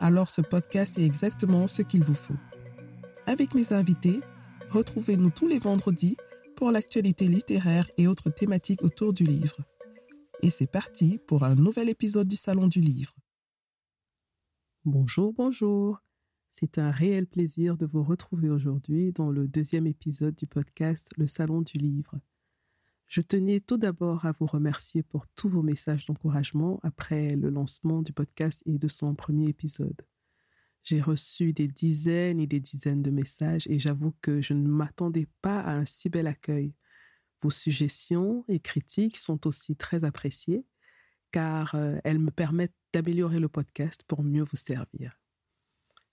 alors ce podcast est exactement ce qu'il vous faut. Avec mes invités, retrouvez-nous tous les vendredis pour l'actualité littéraire et autres thématiques autour du livre. Et c'est parti pour un nouvel épisode du Salon du Livre. Bonjour, bonjour. C'est un réel plaisir de vous retrouver aujourd'hui dans le deuxième épisode du podcast Le Salon du Livre. Je tenais tout d'abord à vous remercier pour tous vos messages d'encouragement après le lancement du podcast et de son premier épisode. J'ai reçu des dizaines et des dizaines de messages et j'avoue que je ne m'attendais pas à un si bel accueil. Vos suggestions et critiques sont aussi très appréciées car euh, elles me permettent d'améliorer le podcast pour mieux vous servir.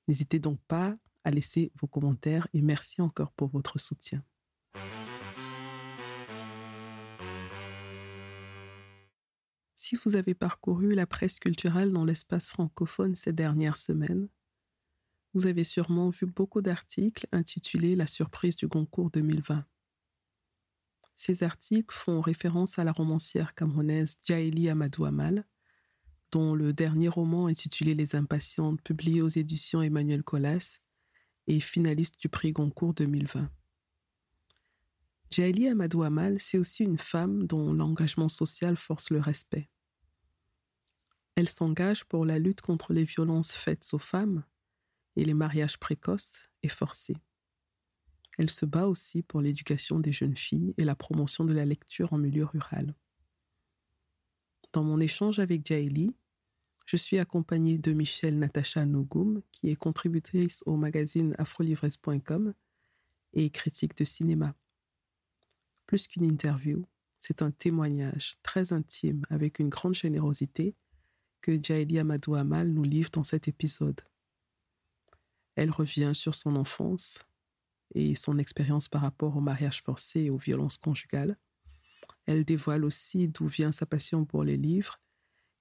N'hésitez donc pas à laisser vos commentaires et merci encore pour votre soutien. Si vous avez parcouru la presse culturelle dans l'espace francophone ces dernières semaines, vous avez sûrement vu beaucoup d'articles intitulés La surprise du Goncourt 2020. Ces articles font référence à la romancière camerounaise Djaïli Amadou Amal, dont le dernier roman intitulé Les Impatientes, publié aux éditions Emmanuel Colas, est finaliste du prix Goncourt 2020. Djaïli Amadou Amal, c'est aussi une femme dont l'engagement social force le respect. Elle s'engage pour la lutte contre les violences faites aux femmes et les mariages précoces et forcés. Elle se bat aussi pour l'éducation des jeunes filles et la promotion de la lecture en milieu rural. Dans mon échange avec Jaeli, je suis accompagnée de Michelle Natacha Nougoum, qui est contributrice au magazine afrolivres.com et critique de cinéma. Plus qu'une interview, c'est un témoignage très intime avec une grande générosité que Jaeli Amadou Amal nous livre dans cet épisode. Elle revient sur son enfance et son expérience par rapport au mariage forcé et aux violences conjugales. Elle dévoile aussi d'où vient sa passion pour les livres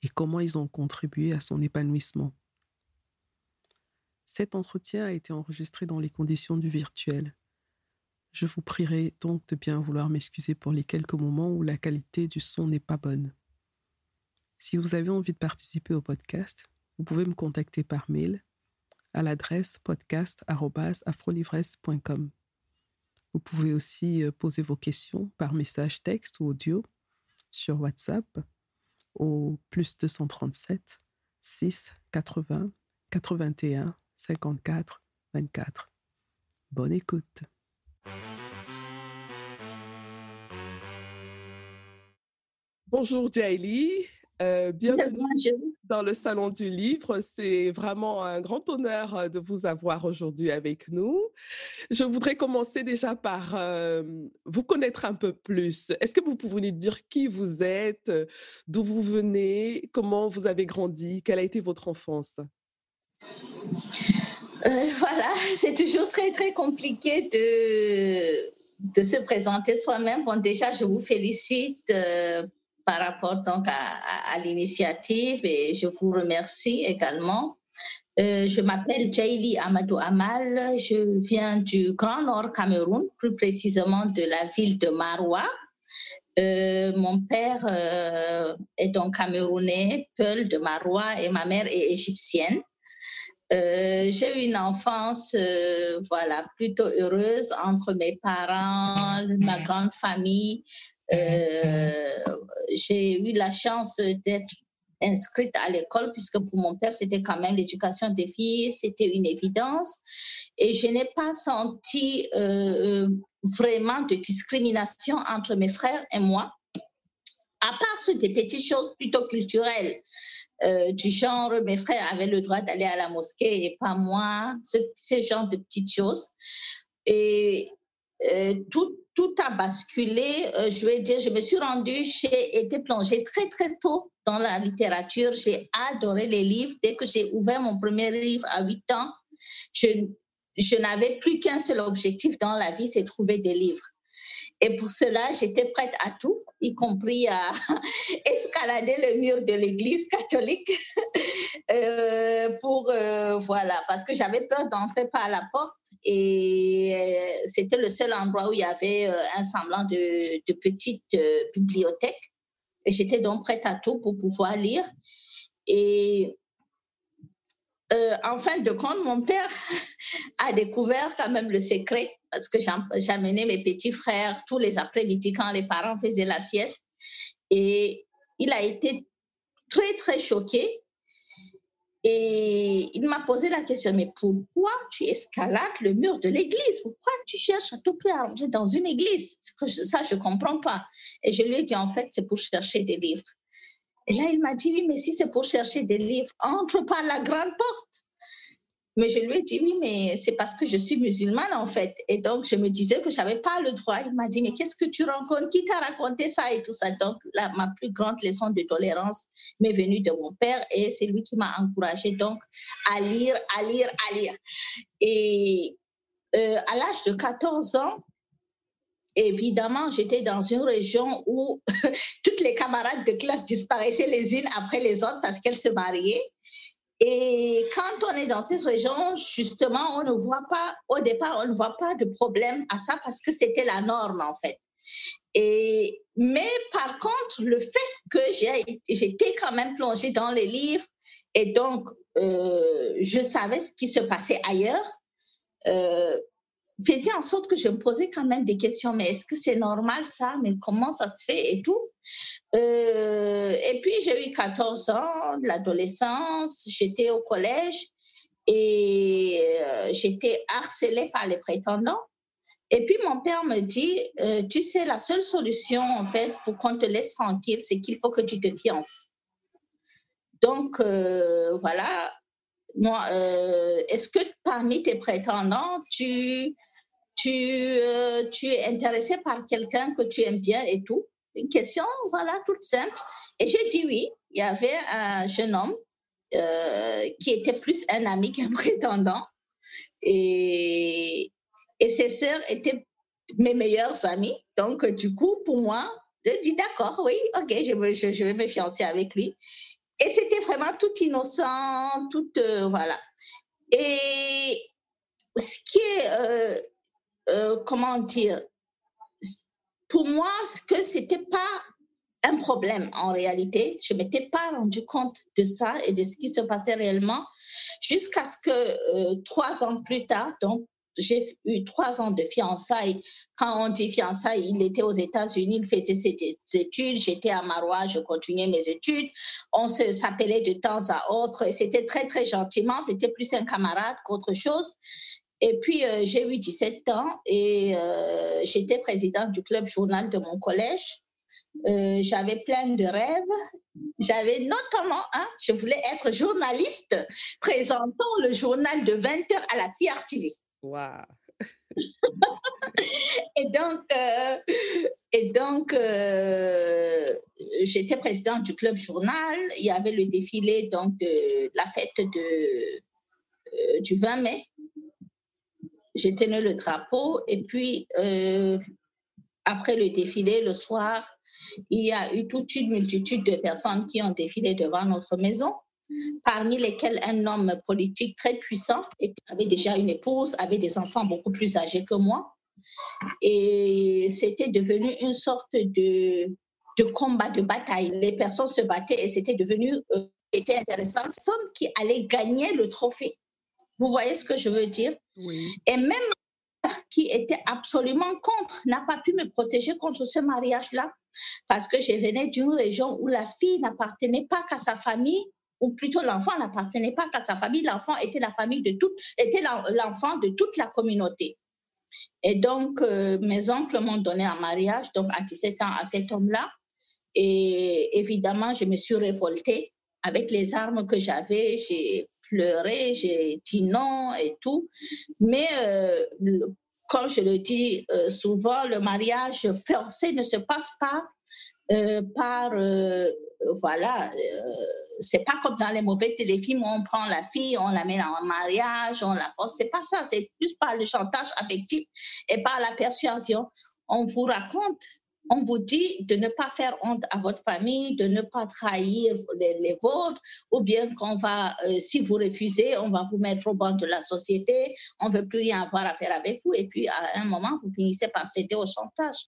et comment ils ont contribué à son épanouissement. Cet entretien a été enregistré dans les conditions du virtuel. Je vous prierai donc de bien vouloir m'excuser pour les quelques moments où la qualité du son n'est pas bonne. Si vous avez envie de participer au podcast, vous pouvez me contacter par mail à l'adresse podcast.afrolivresse.com. Vous pouvez aussi euh, poser vos questions par message texte ou audio sur WhatsApp au plus 237 6 80 81 54 24. Bonne écoute. Bonjour Jaili, euh, bienvenue dans le Salon du Livre. C'est vraiment un grand honneur euh, de vous avoir aujourd'hui avec nous. Je voudrais commencer déjà par euh, vous connaître un peu plus. Est-ce que vous pouvez nous dire qui vous êtes, d'où vous venez, comment vous avez grandi, quelle a été votre enfance? Voilà, c'est toujours très, très compliqué de, de se présenter soi-même. Bon, déjà, je vous félicite par rapport donc à, l'initiative et je vous remercie également. Euh, je m'appelle Jaili Amadou Amal, je viens du Grand Nord Cameroun, plus précisément de la ville de Maroua. Euh, mon père euh, est donc camerounais, Peul de Maroua, et ma mère est égyptienne. j'ai eu une enfance voilà plutôt heureuse entre mes parents, ma grande famille, j'ai eu la chance d'être inscrite à l'école, puisque pour mon père, c'était quand même l'éducation des filles, c'était une évidence. Et je n'ai pas senti euh, vraiment de discrimination entre mes frères et moi, à part des petites choses plutôt culturelles. Euh, du genre, mes frères avaient le droit d'aller à la mosquée et pas moi, ce, ce genre de petites choses. Et euh, tout, tout a basculé. Euh, je vais dire, je me suis rendue, j'ai été plongée très, très tôt dans la littérature. J'ai adoré les livres. Dès que j'ai ouvert mon premier livre à 8 ans, Je, n'avais plus qu'un seul objectif dans la vie, c'est trouver des livres. Et pour cela, j'étais prête à tout, y compris à escalader le mur de l'église catholique euh, pour, euh, voilà, parce que j'avais peur d'entrer par la porte et euh, c'était le seul endroit où il y avait un semblant de, petite bibliothèque. Et j'étais donc prête à tout pour pouvoir lire. Et euh, en fin de compte, mon père a découvert quand même le secret parce que j'amenais mes petits frères tous les après-midi quand les parents faisaient la sieste. Et il a été très, très choqué. Et il m'a posé la question, mais pourquoi tu escalades le mur de l'église? Pourquoi tu cherches à tout prix à rentrer dans une église? Ça, je ne comprends pas. Et je lui ai dit, en fait, c'est pour chercher des livres. Et là, il m'a dit, oui, mais si c'est pour chercher des livres, entre par la grande porte. Mais je lui ai dit, oui, mais c'est parce que je suis musulmane, en fait. Et donc, je me disais que je n'avais pas le droit. Il m'a dit, mais qu'est-ce que tu rencontres? Qui t'a raconté ça et tout ça? Donc, là, ma plus grande leçon de tolérance m'est venue de mon père et c'est lui qui m'a encouragée donc à lire, à lire, à lire. Et euh, à l'âge de 14 ans, évidemment, j'étais dans une région où toutes les camarades de classe disparaissaient les unes après les autres parce qu'elles se mariaient. Et quand on est dans cette région, justement, on ne voit pas, au départ, on ne voit pas de problème à ça parce que c'était la norme, en fait. Et, mais par contre, le fait que j'étais quand même plongée dans les livres et donc euh, je savais ce qui se passait ailleurs, euh, faisait en sorte que je me posais quand même des questions. Mais est-ce que c'est normal ça? Mais comment ça se fait et tout? Euh, Et puis j'ai eu 14 ans, l'adolescence, j'étais au collège et euh, j'étais harcelée par les prétendants. Et puis mon père me dit, euh, tu sais, la seule solution en fait pour qu'on te laisse tranquille, c'est qu'il faut que tu te fiances. Donc voilà, moi, est-ce que parmi tes prétendants, tu, tu, euh, tu es intéressé par quelqu'un que tu aimes bien et tout? Une question, voilà, toute simple. Et j'ai dit oui. Il y avait un jeune homme euh, qui était plus un ami qu'un prétendant. Et, et ses sœurs étaient mes meilleures amies. Donc, du coup, pour moi, j'ai dit d'accord, oui, ok, je, je, je, vais me fiancer avec lui. Et c'était vraiment tout innocent, tout, euh, voilà. Et ce qui est euh, comment dire, pour moi, ce que c'était pas un problème en réalité. Je m'étais pas rendu compte de ça et de ce qui se passait réellement jusqu'à ce que euh, trois ans plus tard, donc j'ai eu trois ans de fiançailles. Quand on dit fiançailles, il était aux États-Unis, il faisait ses études. J'étais à Marois, je continuais mes études. On s'appelait de temps à autre c'était très, très gentiment. C'était plus un camarade qu'autre chose. Et puis, euh, j'ai eu 17 ans et euh, j'étais présidente du club journal de mon collège. Euh, j'avais plein de rêves. J'avais notamment, hein, je voulais être journaliste présentant le journal de 20 h à la CRTV. Et donc, et donc j'étais présidente du club journal. Il y avait le défilé donc, de la fête de, du 20 mai. J'ai tenu le drapeau et puis euh, après le défilé, le soir, il y a eu toute une multitude de personnes qui ont défilé devant notre maison, parmi lesquelles un homme politique très puissant avait déjà une épouse, avait des enfants beaucoup plus âgés que moi. Et c'était devenu une sorte de, de combat, de bataille. Les personnes se battaient et c'était devenu euh, était intéressant. Personne qui allait gagner le trophée. Vous voyez ce que je veux dire? Et même qui était absolument contre n'a pas pu me protéger contre ce mariage-là parce que je venais d'une région où la fille n'appartenait pas qu'à sa famille ou plutôt l'enfant n'appartenait pas qu'à sa famille, l'enfant était la famille de toute, était l'enfant de toute la communauté. Et donc, euh, mes oncles m'ont donné un mariage, donc à 17 ans, à cet homme-là. Et évidemment, je me suis révoltée avec les armes que j'avais. J'ai pleuré, j'ai dit non et tout. Mais euh, comme je le dis euh, souvent, le mariage forcé ne se passe pas par voilà, c'est pas comme dans les mauvais téléfilms on prend la fille, on la met en mariage, on la force. C'est pas ça. C'est plus par le chantage affectif et par la persuasion. On vous raconte on vous dit de ne pas faire honte à votre famille, de ne pas trahir les, vôtres, ou bien qu'on va, euh, si vous refusez, on va vous mettre au banc de la société, on ne veut plus rien avoir à faire avec vous, et puis à un moment, vous finissez par céder au chantage.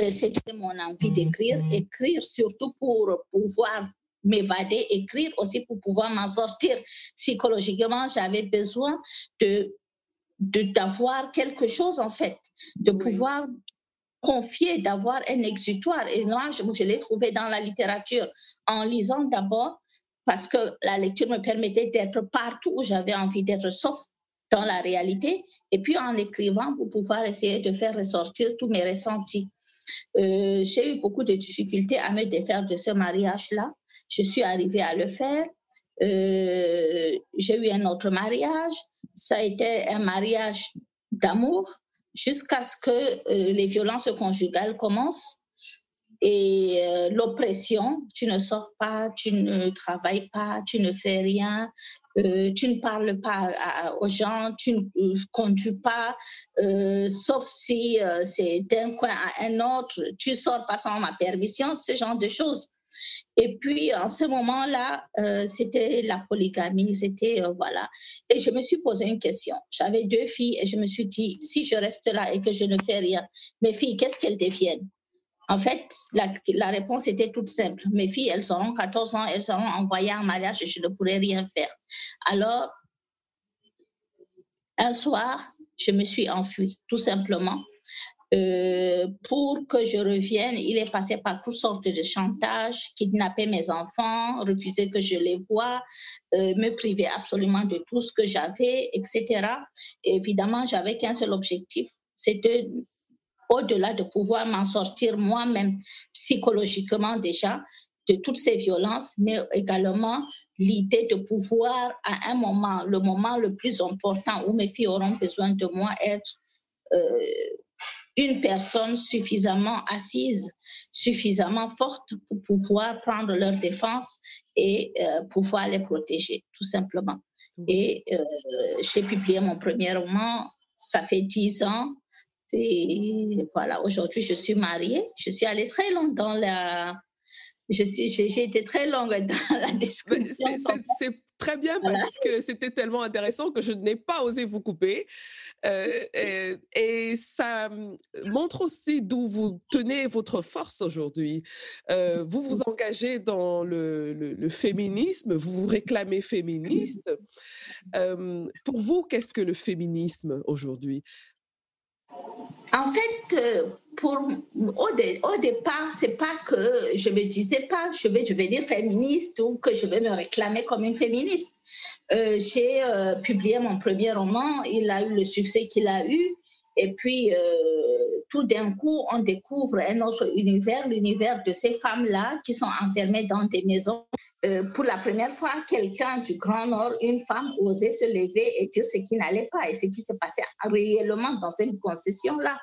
Euh, c'était mon envie d'écrire, écrire surtout pour pouvoir m'évader, écrire aussi pour pouvoir m'en sortir. Psychologiquement, j'avais besoin de d'avoir quelque chose en fait, de pouvoir confier, d'avoir un exutoire. Et moi, je, l'ai trouvé dans la littérature en lisant d'abord parce que la lecture me permettait d'être partout où j'avais envie d'être, sauf dans la réalité, et puis en écrivant pour pouvoir essayer de faire ressortir tous mes ressentis. Euh, j'ai eu beaucoup de difficultés à me défaire de ce mariage-là. Je suis arrivée à le faire. Euh, j'ai eu un autre mariage. Ça a été un mariage d'amour, jusqu'à ce que euh, les violences conjugales commencent et euh, l'oppression, tu ne sors pas, tu ne travailles pas, tu ne fais rien, euh, tu ne parles pas aux gens, tu ne conduis pas, sauf si c'est d'un coin à un autre, tu sors pas sans ma permission, ce genre de choses. Et puis, en ce moment-là, euh, c'était la polygamie, c'était, euh, voilà. Et je me suis posé une question. J'avais deux filles et je me suis dit, si je reste là et que je ne fais rien, mes filles, qu'est-ce qu'elles deviennent? En fait, la, la, réponse était toute simple. Mes filles, elles auront 14 ans, elles seront envoyées en mariage et je ne pourrai rien faire. Alors, un soir, je me suis enfuie, tout simplement. Euh, pour que je revienne, il est passé par toutes sortes de chantages, kidnapper mes enfants, refuser que je les voie, euh, me priver absolument de tout ce que j'avais, etc. évidemment, j'avais qu'un seul objectif, c'était au-delà de pouvoir m'en sortir moi-même psychologiquement déjà de toutes ces violences, mais également l'idée de pouvoir à un moment, le moment le plus important où mes filles auront besoin de moi, être euh, une personne suffisamment assise, suffisamment forte pour pouvoir prendre leur défense et euh, pouvoir les protéger, tout simplement. Et euh, j'ai publié mon premier roman, ça fait dix ans. Et voilà, aujourd'hui, je suis mariée. Je suis allée très loin dans la, j'ai été très longue dans la discussion. C'est très bien parce que c'était tellement intéressant que je n'ai pas osé vous couper. Euh, et, ça montre aussi d'où vous tenez votre force aujourd'hui. Euh, vous vous engagez dans le, le, féminisme, vous vous réclamez féministe. Euh, pour vous, qu'est-ce que le féminisme aujourd'hui? En fait, euh, pour, au, au départ, c'est pas que je me disais pas je vais devenir féministe ou que je vais me réclamer comme une féministe. Euh, j'ai euh, publié mon premier roman, il a eu le succès qu'il a eu. Et puis, tout d'un coup, on découvre un autre univers, l'univers de ces femmes-là qui sont enfermées dans des maisons. Pour la première fois, quelqu'un du Grand Nord, une femme, osait se lever et dire ce qui n'allait pas et ce qui se passait réellement dans cette concession-là.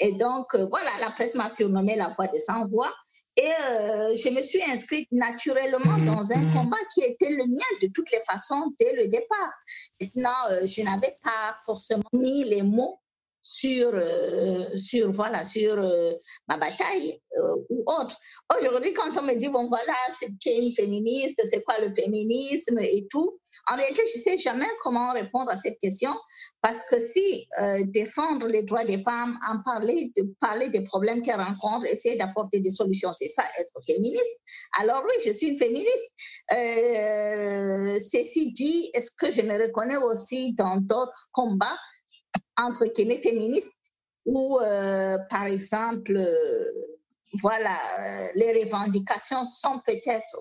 Et donc, euh, voilà, la presse m'a surnommé la voix des sans-voix. Et euh, je me suis inscrite naturellement dans un combat qui était le mien de toutes les façons dès le départ. Maintenant, euh, je n'avais pas forcément ni les mots sur, euh, sur, voilà, sur euh, ma bataille euh, ou autre. Aujourd'hui, quand on me dit, bon voilà, c'est une féministe, c'est quoi le féminisme et tout, en réalité, je ne sais jamais comment répondre à cette question parce que si défendre les droits des femmes, en parler, de parler des problèmes qu'elles rencontrent, essayer d'apporter des solutions, c'est ça être féministe, alors oui, je suis une féministe. ceci dit, est-ce que je me reconnais aussi dans d'autres combats entre guillemets féministes où, euh, par exemple, euh, voilà, euh, les revendications sont peut-être,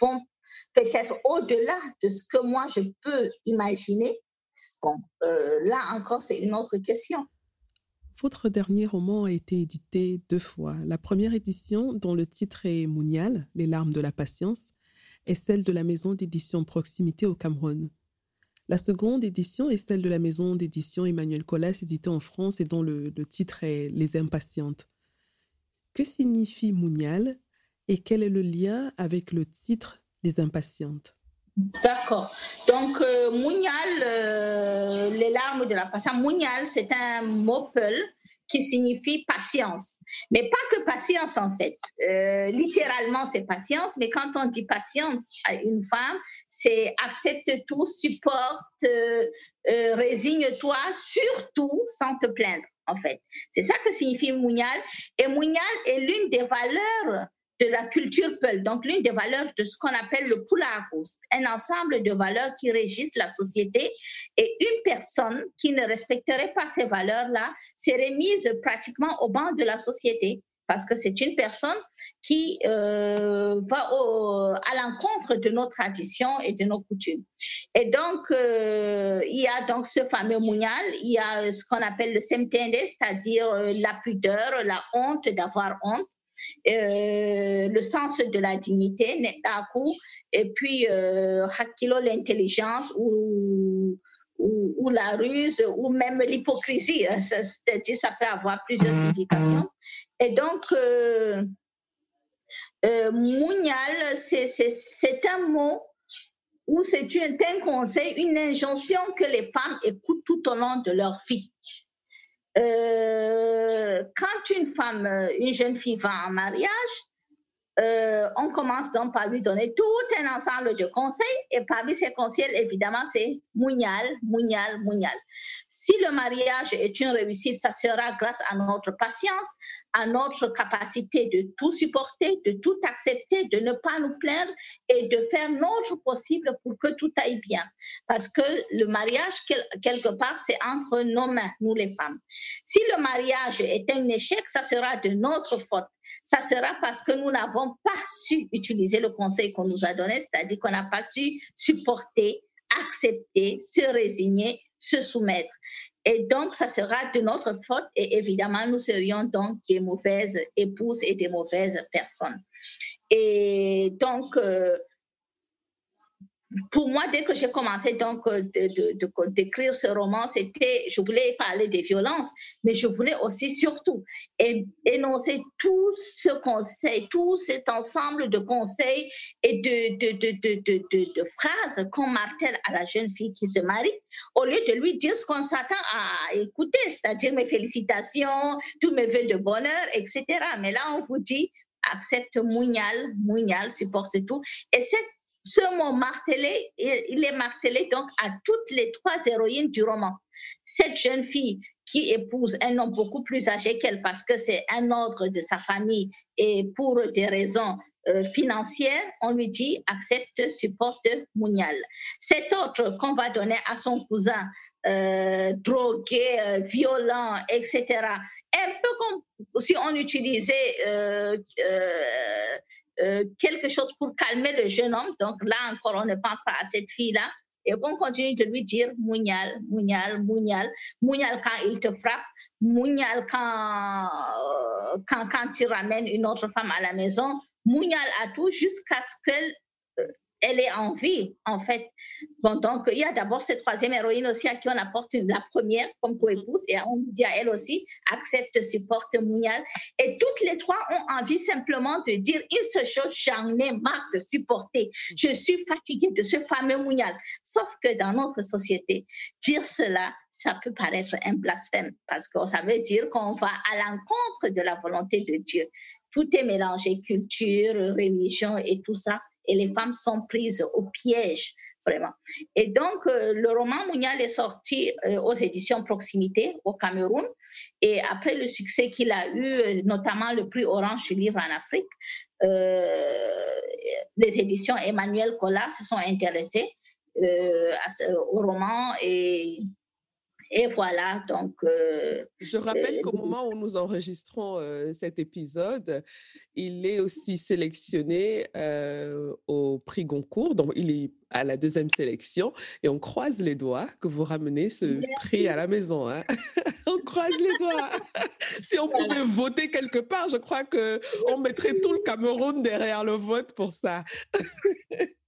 vont peut-être au-delà de ce que moi je peux imaginer. Bon, là encore, c'est une autre question. Votre dernier roman a été édité deux fois. La première édition, dont le titre est Mounial, Les larmes de la patience, est celle de la maison d'édition Proximité au Cameroun. La seconde édition est celle de la maison d'édition Emmanuel Collas, éditée en France et dont le, titre est Les Impatientes. Que signifie Mounial et quel est le lien avec le titre Les impatientes? D'accord. Donc, euh, euh, les larmes de la patience. Mounial, c'est un mot peul qui signifie patience. Mais pas que patience, en fait. Euh, littéralement, c'est patience, mais quand on dit patience à une femme, c'est accepte tout, supporte, euh, résigne-toi, surtout sans te plaindre, en fait. C'est ça que signifie Mounial. Et Mounial est l'une des valeurs de la culture Peul, donc l'une des valeurs de ce qu'on appelle le Pulakus, un ensemble de valeurs qui régissent la société et une personne qui ne respecterait pas ces valeurs-là serait mise pratiquement au banc de la société parce que c'est une personne qui euh, va à l'encontre de nos traditions et de nos coutumes. Et donc, euh, il y a donc ce fameux mounial, il y a ce qu'on appelle le semtende, c'est-à-dire euh, la pudeur, la honte d'avoir honte. Le sens de la dignité, et puis Hakilo, l'intelligence ou, ou, la ruse ou même l'hypocrisie. Hein, c'est-à-dire, ça peut avoir plusieurs mhm. significations. Et donc, euh, euh c'est un mot ou c'est un conseil, une injonction que les femmes écoutent tout au long de leur vie. Euh, quand une femme, une jeune fille va en mariage, euh, on commence donc par lui donner tout un ensemble de conseils et parmi ces conseils, évidemment, c'est Mounial, Mounial, Mounial. Si le mariage est une réussite, ça sera grâce à notre patience, à notre capacité de tout supporter, de tout accepter, de ne pas nous plaindre et de faire notre possible pour que tout aille bien. Parce que le mariage, quelque part, c'est entre nos mains, nous les femmes. Si le mariage est un échec, ça sera de notre faute ça sera parce que nous n'avons pas su utiliser le conseil qu'on nous a donné, c'est-à-dire qu'on n'a pas su supporter, accepter, se résigner, se soumettre. Et donc, ça sera de notre faute et évidemment, nous serions donc des mauvaises épouses et des mauvaises personnes. Et donc, euh, pour moi, dès que j'ai commencé donc euh, d'écrire ce roman, c'était, je voulais parler des violences, mais je voulais aussi surtout énoncer tout ce conseil, tout cet ensemble de conseils et de, phrases qu'on martèle à la jeune fille qui se marie, au lieu de lui dire ce qu'on s'attend à écouter, c'est-à-dire mes félicitations, tous mes vœux de bonheur, etc. Mais là, on vous dit, accepte Mounial, Mounial supporte tout. Et cette ce mot martelé, il est martelé donc à toutes les trois héroïnes du roman. Cette jeune fille qui épouse un homme beaucoup plus âgé qu'elle parce que c'est un ordre de sa famille et pour des raisons euh, financières, on lui dit accepte, supporte Mounial. Cet autre qu'on va donner à son cousin, euh, drogué, euh, violent, etc. Un peu comme si on utilisait euh, quelque chose pour calmer le jeune homme. Donc là encore, on ne pense pas à cette fille-là. Et on continue de lui dire Mounial, Mounial, Mounial. Mounial quand il te frappe. Mounial quand, euh, quand, quand tu ramènes une autre femme à la maison. Mounial à tout jusqu'à ce qu'elle euh, elle est en vie, en fait. Donc, il y a d'abord cette troisième héroïne aussi à qui on apporte la première comme co-épouse et on dit à elle aussi, accepte, supporte, Mounial. Et toutes les trois ont envie simplement de dire une seule chose, j'en ai marre de supporter. Je suis fatiguée de ce fameux Mounial. Sauf que dans notre société, dire cela, ça peut paraître un blasphème parce que ça veut dire qu'on va à l'encontre de la volonté de Dieu. Tout est mélangé, culture, religion et tout ça et les femmes sont prises au piège, vraiment. Et donc, euh, le roman Mounial est sorti euh, aux éditions Proximité au Cameroun. Et après le succès qu'il a eu, euh, notamment le prix Orange du livre en Afrique, les éditions Emmanuel Collard se sont intéressées au roman et et voilà, donc. Euh, Je rappelle qu'au moment où nous enregistrons euh, cet épisode, il est aussi sélectionné euh, au prix Goncourt, donc il est à la deuxième sélection, et on croise les doigts que vous ramenez ce prix à la maison. Hein. on croise les doigts. si on pouvait voter quelque part, je crois que on mettrait tout le Cameroun derrière le vote pour ça.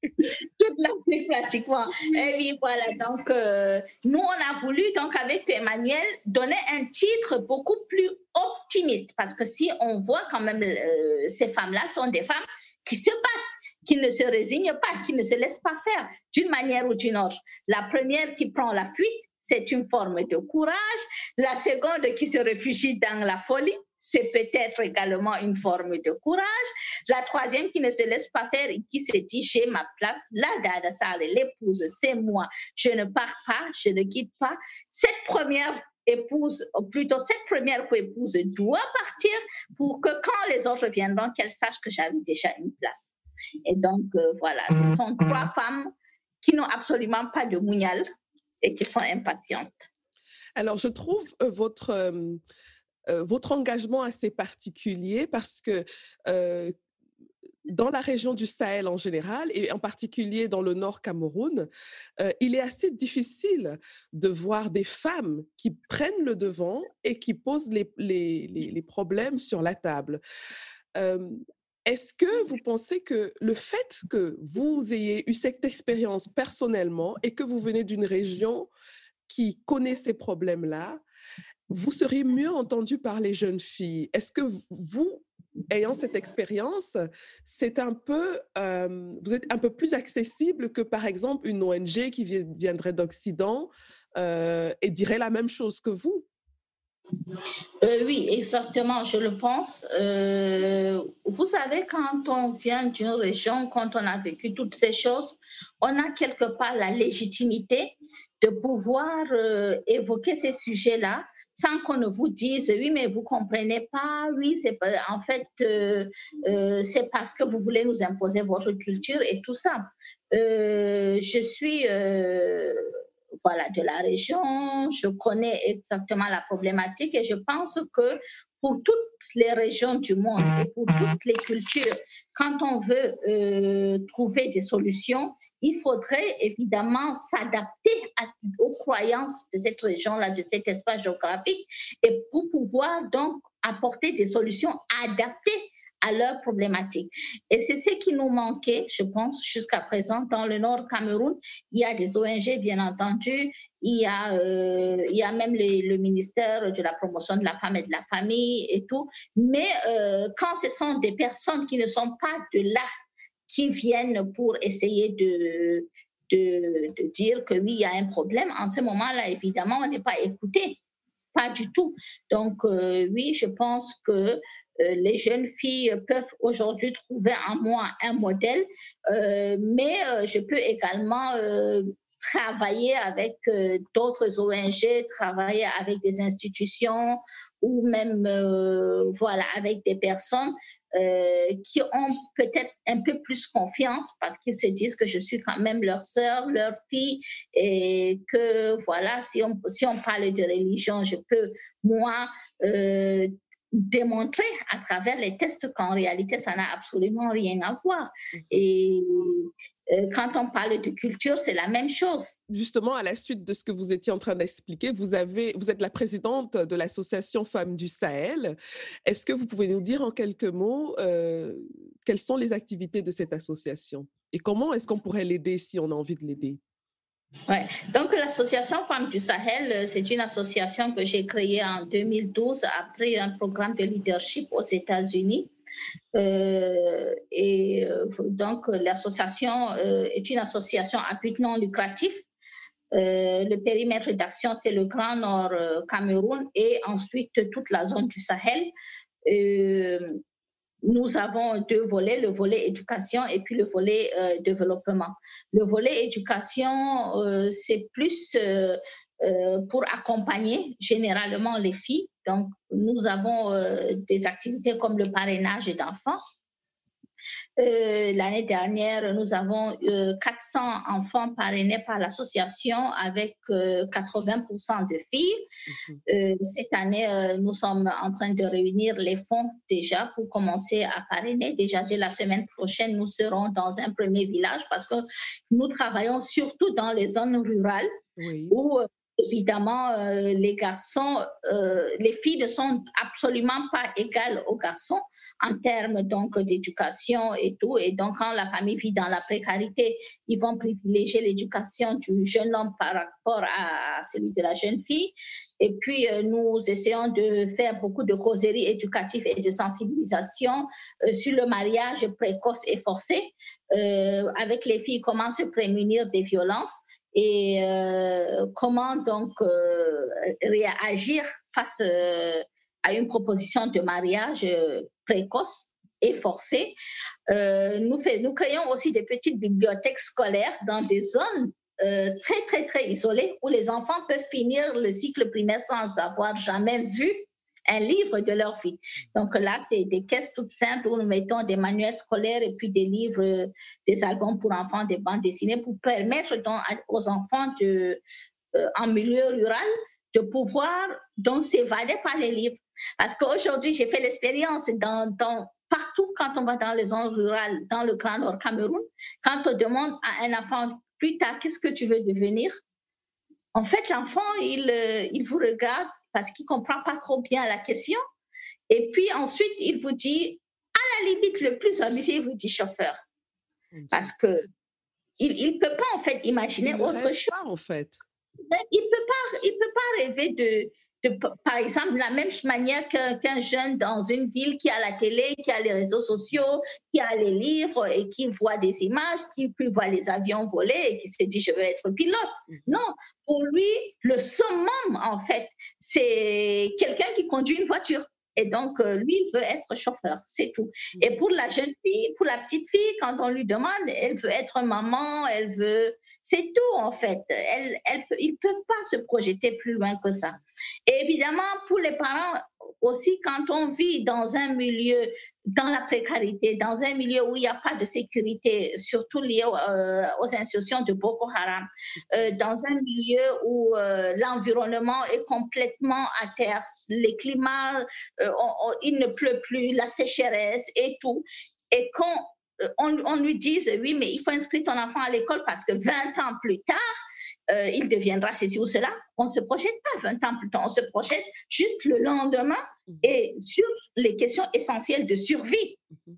toute l'Afrique pratiquement. Et oui, voilà. Donc, euh, nous, on a voulu, donc, avec Emmanuel, donner un titre beaucoup plus optimiste. Parce que si on voit quand même, euh, ces femmes-là sont des femmes qui se battent, qui ne se résignent pas, qui ne se laissent pas faire d'une manière ou d'une autre. La première qui prend la fuite, c'est une forme de courage. La seconde qui se réfugie dans la folie, c'est peut-être également une forme de courage. La troisième qui ne se laisse pas faire et qui se dit j'ai ma place, la Dada l'épouse, c'est moi. Je ne pars pas, je ne quitte pas. Cette première épouse, ou plutôt cette première épouse doit partir pour que quand les autres viendront, qu'elle sache que j'avais déjà une place. Et donc, euh, voilà, ce sont trois femmes qui n'ont absolument pas de mougnal et qui sont impatientes. Alors, je trouve euh, votre... Euh, euh, votre engagement assez particulier parce que euh, dans la région du Sahel en général, et en particulier dans le nord Cameroun, euh, il est assez difficile de voir des femmes qui prennent le devant et qui posent les, problèmes sur la table. Est-ce que vous pensez que le fait que vous ayez eu cette expérience personnellement et que vous venez d'une région qui connaît ces problèmes-là, vous seriez mieux entendu par les jeunes filles? Est-ce que vous, ayant cette expérience, c'est un peu, euh, vous êtes un peu plus accessible que par exemple une ONG qui viendrait d'Occident euh, et dirait la même chose que vous euh, oui, exactement, je le pense. vous savez, quand on vient d'une région, quand on a vécu toutes ces choses, on a quelque part la légitimité de pouvoir évoquer ces sujets-là sans qu'on ne vous dise oui mais vous comprenez pas oui c'est en fait euh, euh, c'est parce que vous voulez nous imposer votre culture et tout ça. Euh, je suis voilà de la région je connais exactement la problématique et je pense que pour toutes les régions du monde et pour toutes les cultures quand on veut trouver des solutions il faudrait évidemment s'adapter aux croyances de cette région-là, de cet espace géographique, et pour pouvoir donc apporter des solutions adaptées à leurs problématiques. Et c'est ce qui nous manquait, je pense, jusqu'à présent dans le Nord Cameroun. Il y a des ONG, bien entendu, il y a, euh, il y a même le, ministère de la promotion de la femme et de la famille et tout. Mais euh, quand ce sont des personnes qui ne sont pas de là, qui viennent pour essayer de, de, dire que oui, il y a un problème. En ce moment-là, évidemment, on n'est pas écouté. Pas du tout. Donc, euh, oui, je pense que euh, les jeunes filles peuvent aujourd'hui trouver en moi un modèle, euh, mais je peux également travailler avec d'autres ONG, travailler avec des institutions ou même voilà avec des personnes euh, qui ont peut-être un peu plus confiance parce qu'ils se disent que je suis quand même leur sœur, leur fille, et que voilà, si on, si on parle de religion, je peux, moi, euh, démontrer à travers les tests qu'en réalité, ça n'a absolument rien à voir. Mmh. Et quand on parle de culture, c'est la même chose. Justement, à la suite de ce que vous étiez en train d'expliquer, vous, avez, vous êtes la présidente de l'association Femmes du Sahel. Est-ce que vous pouvez nous dire en quelques mots euh, quelles sont les activités de cette association et comment est-ce qu'on pourrait l'aider si on a envie de l'aider? Ouais. Donc, l'association Femmes du Sahel, euh, c'est une association que j'ai créée en 2012 après un programme de leadership aux États-Unis. Euh, et euh, donc, l'association euh, est une association à but non lucratif. le périmètre d'action, c'est le Grand Nord Cameroun et ensuite toute la zone du Sahel. nous avons deux volets, le volet éducation et puis le volet développement. Le volet éducation, c'est plus pour accompagner généralement les filles donc, nous avons euh, des activités comme le parrainage d'enfants. Euh, l'année dernière, nous avons 400 euh, enfants parrainés par l'association avec 80% de filles. Mhm. cette année, nous sommes en train de réunir les fonds déjà pour commencer à parrainer. Déjà dès la semaine prochaine, nous serons dans un premier village parce que nous travaillons surtout dans les zones rurales où évidemment, euh, les garçons, euh, les filles ne sont absolument pas égales aux garçons en termes donc d'éducation et tout. Et donc, quand la famille vit dans la précarité, ils vont privilégier l'éducation du jeune homme par rapport à celui de la jeune fille. Et puis, euh, nous essayons de faire beaucoup de causeries éducatives et de sensibilisation sur le mariage précoce et forcé, avec les filles, comment se prémunir des violences? Et euh, comment donc euh, réagir face euh, à une proposition de mariage précoce et forcée? nous, fait, nous créons aussi des petites bibliothèques scolaires dans des zones très, très, très isolées où les enfants peuvent finir le cycle primaire sans avoir jamais vu un livre de leur vie. Donc là, c'est des caisses toutes simples où nous mettons des manuels scolaires et puis des livres, des albums pour enfants, des bandes dessinées pour permettre donc aux enfants de, euh, en milieu rural de pouvoir donc s'évader par les livres. Parce qu'aujourd'hui, j'ai fait l'expérience dans, dans, partout quand on va dans les zones rurales, dans le Grand Nord Cameroun, quand on demande à un enfant plus tard, qu'est-ce que tu veux devenir? En fait, l'enfant, il, euh, il vous regarde parce qu'il ne comprend pas trop bien la question. Et puis ensuite, il vous dit, à la limite, le plus ambitieux, il vous dit chauffeur. Parce que il ne peut pas en fait imaginer autre chose. Pas, en fait. Il ne peut, pas, il peut pas rêver de, par exemple, de la même manière qu'un jeune dans une ville qui a la télé, qui a les réseaux sociaux, qui a les livres et qui voit des images, qui voir les avions voler et qui se dit je veux être pilote. Mm-hmm. Non, pour lui, le summum, en fait, c'est quelqu'un qui conduit une voiture. Et donc, euh, lui, veut être chauffeur, c'est tout. Mm. Et pour la jeune fille, pour la petite fille, quand on lui demande, elle veut être maman, elle veut... C'est tout, en fait. Elle, elle, ils ne peuvent pas se projeter plus loin que ça. Et évidemment, pour les parents aussi, quand on vit dans un milieu dans la précarité, dans un milieu où il n'y a pas de sécurité, surtout lié euh, aux institutions de Boko Haram, euh, dans un milieu où euh, l'environnement est complètement à terre, les climats, il ne pleut plus, la sécheresse et tout, et quand on lui dise, oui, mais il faut inscrire ton enfant à l'école parce que 20 ans plus tard, euh, il deviendra ceci ou cela. On ne se projette pas 20 ans plus tard, on se projette juste le lendemain mhm. et sur les questions essentielles de survie. Mhm.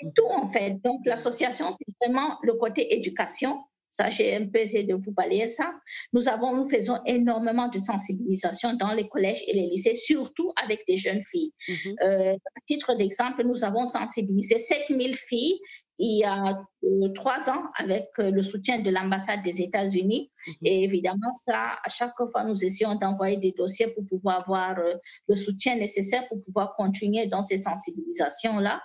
C'est tout en fait. Donc l'association, c'est vraiment le côté éducation. Ça, j'ai un peu essayé de vous balayer ça. Nous avons, nous faisons énormément de sensibilisation dans les collèges et les lycées, surtout avec des jeunes filles. Mhm. Euh, à titre d'exemple, nous avons sensibilisé 7000 filles il y a trois ans avec euh, le soutien de l'ambassade des États-Unis. Mhm. Et évidemment, ça, à chaque fois, nous essayons d'envoyer des dossiers pour pouvoir avoir euh, le soutien nécessaire pour pouvoir continuer dans ces sensibilisations-là.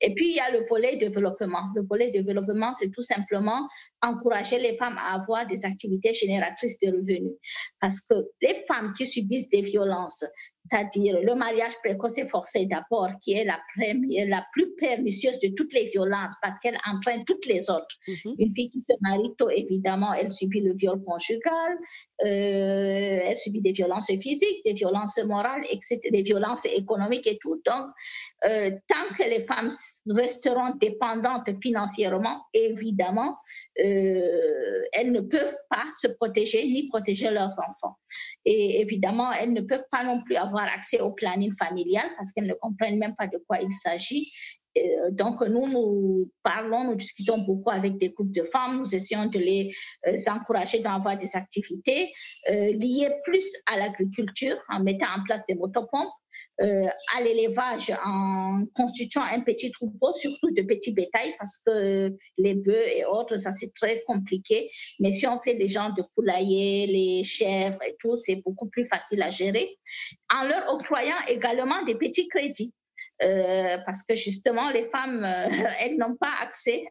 Et puis, il y a le volet développement. Le volet développement, c'est tout simplement encourager les femmes à avoir des activités génératrices de revenus. Parce que les femmes qui subissent des violences, c'est-à-dire le mariage précoce et forcé d'abord, qui est la, première, la plus pernicieuse de toutes les violences parce qu'elle entraîne toutes les autres. Mhm. Une fille qui se marie tôt, évidemment, elle subit le viol conjugal, euh, elle subit des violences physiques, des violences morales, etc., des violences économiques et tout. Donc, euh, tant que les femmes resteront dépendantes financièrement, évidemment, euh, elles ne peuvent pas se protéger ni protéger leurs enfants. Et évidemment, elles ne peuvent pas non plus avoir accès au planning familial parce qu'elles ne comprennent même pas de quoi il s'agit. Euh, donc, nous, nous parlons, nous discutons beaucoup avec des groupes de femmes, nous essayons de les euh, encourager d'avoir des activités liées plus à l'agriculture en mettant en place des motopompes euh, à l'élevage en constituant un petit troupeau, surtout de petits bétails, parce que les bœufs et autres, ça c'est très compliqué. Mais si on fait des gens de poulailler, les chèvres et tout, c'est beaucoup plus facile à gérer. En leur octroyant également des petits crédits. Euh, parce que justement, les femmes, euh, elles n'ont pas accès